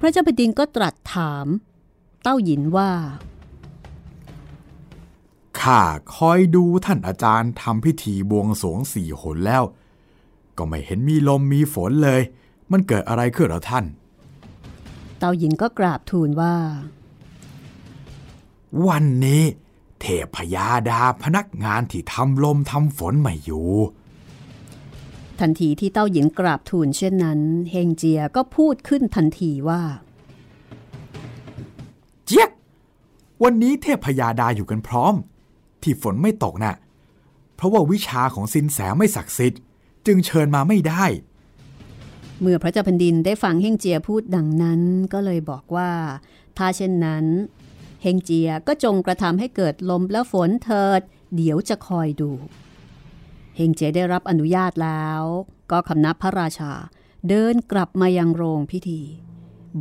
พระเจ้าแผ่นดินก็ตรัสถาม เต้าหยินว่าข้าคอยดูท่านอาจารย์ทำพิธีบวงสรวงสี่หนแล้ว ก็ไม่เห็นมีลมมีฝนเลย มันเกิดอะไรขึ้นหรอท่าน เต้าหยินก็กราบทูลว่า วันนี้ เทพยาดาพนักงานที่ทำลมทำฝนไม่อยู่ ทันทีที่เต้าหยินกราบทูลเช่นนั้น เฮงเจียก็พูดขึ้นทันทีว่า เจี๊ยกวันนี้เทพยาดาอยู่กันพร้อม ที่ฝนไม่ตกน่ะ เพราะว่าวิชาของสินแสไม่ศักดิ์สิทธิ์ จึงเชิญมาไม่ได้ เมื่อพระเจ้าแผ่นดินได้ฟังเฮงเจียพูดดังนั้นก็เลยบอกว่า ถ้าเช่นนั้น เฮงเจียก็จงกระทำให้เกิดลมและฝนเถิด เดี๋ยวจะคอยดู เฮงเจียได้รับอนุญาตแล้ว ก็คำนับพระราชาเดินกลับมายังโรงพิธี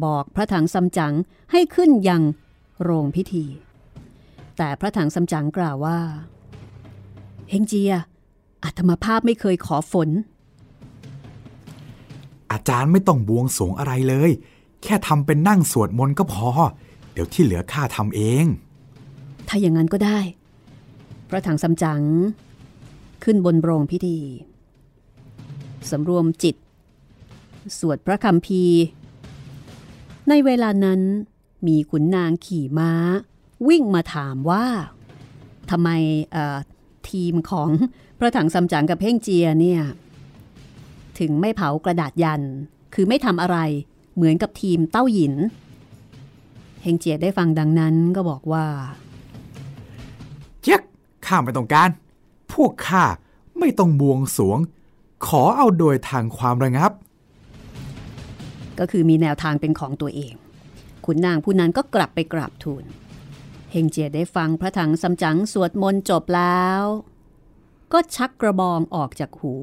บอกพระถังซัมจั๋งให้ขึ้นยังโรงพิธี แต่พระถังซัมจั๋งกล่าวว่า เฮงเจีย อาตมาภาพไม่เคยขอฝน อาจารย์ไม่ต้องบวงสรวงอะไรเลย แค่ทำเป็นนั่งสวดมนต์ก็พอ เดี๋ยวที่เหลือข้าทำเอง ถ้าอย่างนั้นก็ได้ พระถังซัมจั๋งขึ้นบนโรงพิธีสำรวมจิต สวดพระคำพีร์ในเวลานั้นมีขุนนางขี่ม้า วิ่งมาถามว่าทำไมทีมของ พระถังซัมจั๋งกับเพ่งเจียเนี่ย ถึงไม่เผากระดาษยัน คือไม่ทำอะไรเหมือนกับทีมเต้าหยินเฮงเจียได้ฟังดังนั้นก็บอกว่าเจ๊กข้าไม่ต้องการ พวกข้าไม่ต้องบวงสรวง ขอเอาโดยทางความระงับ ก็คือมีแนวทางเป็นของตัวเอง ขุนนางผู้นั้นก็กลับไปกราบทูลเฮงเจียได้ฟังพระถังซัมจั๋งสวดมนต์จบแล้ว ก็ชักกระบองออกจากหู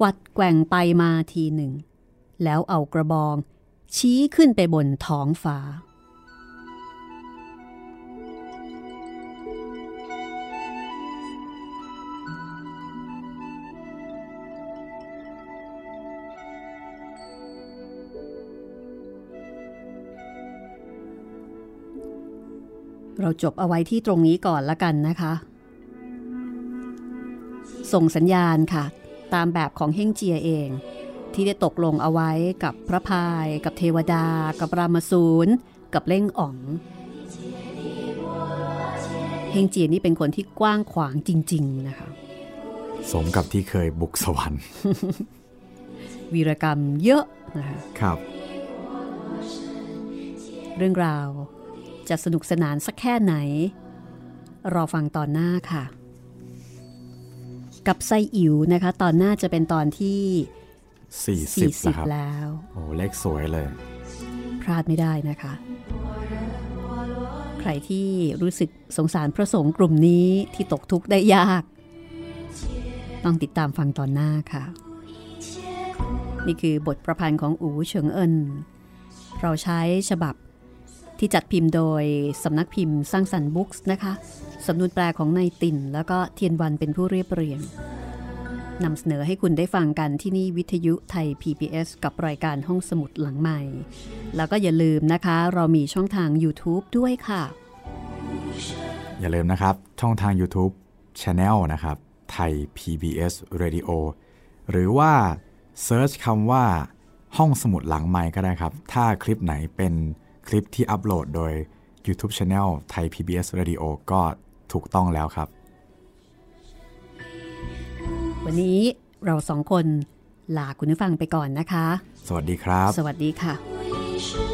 กวัดแกว่งไปมาทีหนึ่ง แล้วเอากระบอง ชี้ขึ้นไปบนท้องฟ้า เราจบเอาไว้ที่ตรงนี้ก่อนละกันนะคะ ส่งสัญญาณค่ะ ตามแบบของเฮงเจียเอง ที่ได้ตกลงเอาไว้กับพระพาย กับเทวดา กับรามาสูนกับเล่งอ๋องเฮงเจียนี่เป็นคนที่กว้างขวางจริง ๆ นะคะ สมกับที่เคยบุกสวรรค์ วีรกรรมเยอะนะคะครับ เรื่องราวจะสนุกสนานสักแค่ไหน รอฟังตอนหน้าค่ะ กับไซอิ๋วนะคะ ตอนหน้าจะเป็นตอนที่ 40นะครับแล้ว โอ้เลขสวยเลย พลาดไม่ได้นะคะ ใครที่รู้สึกสงสารพระสงฆ์กลุ่มนี้ที่ตกทุกข์ได้ยาก ต้องติดตามฟังตอนหน้าค่ะ นี่คือบทประพันธ์ของอูเฉิงเอินเราใช้ฉบับ ที่จัดพิมพ์โดยสำนักพิมพ์สร้างสรรค์บุ๊กส์นะคะสำนวนแปลของนายติ่น แล้วก็เทียนวันเป็นผู้เรียบเรียงนำเสนอให้คุณได้ฟังกันที่นี่วิทยุไทย PBS กับรายการห้องสมุดหลังใหม่ แล้วก็อย่าลืมนะคะ เรามีช่องทาง YouTube ด้วยค่ะ อย่าลืมนะครับ ช่องทาง YouTube Channel นะครับไทย PBS Radio หรือว่าเซิร์ชคำว่าห้องสมุดหลังไมค์ก็ได้ครับ ถ้าคลิปไหนเป็น คลิปที่อัปโหลดโดย YouTube Channel ไทย PBS Radio ก็ถูกต้องแล้วครับ วันนี้เราสองคนลาคุณผู้ฟังไปก่อนนะคะ สวัสดีครับ สวัสดีค่ะ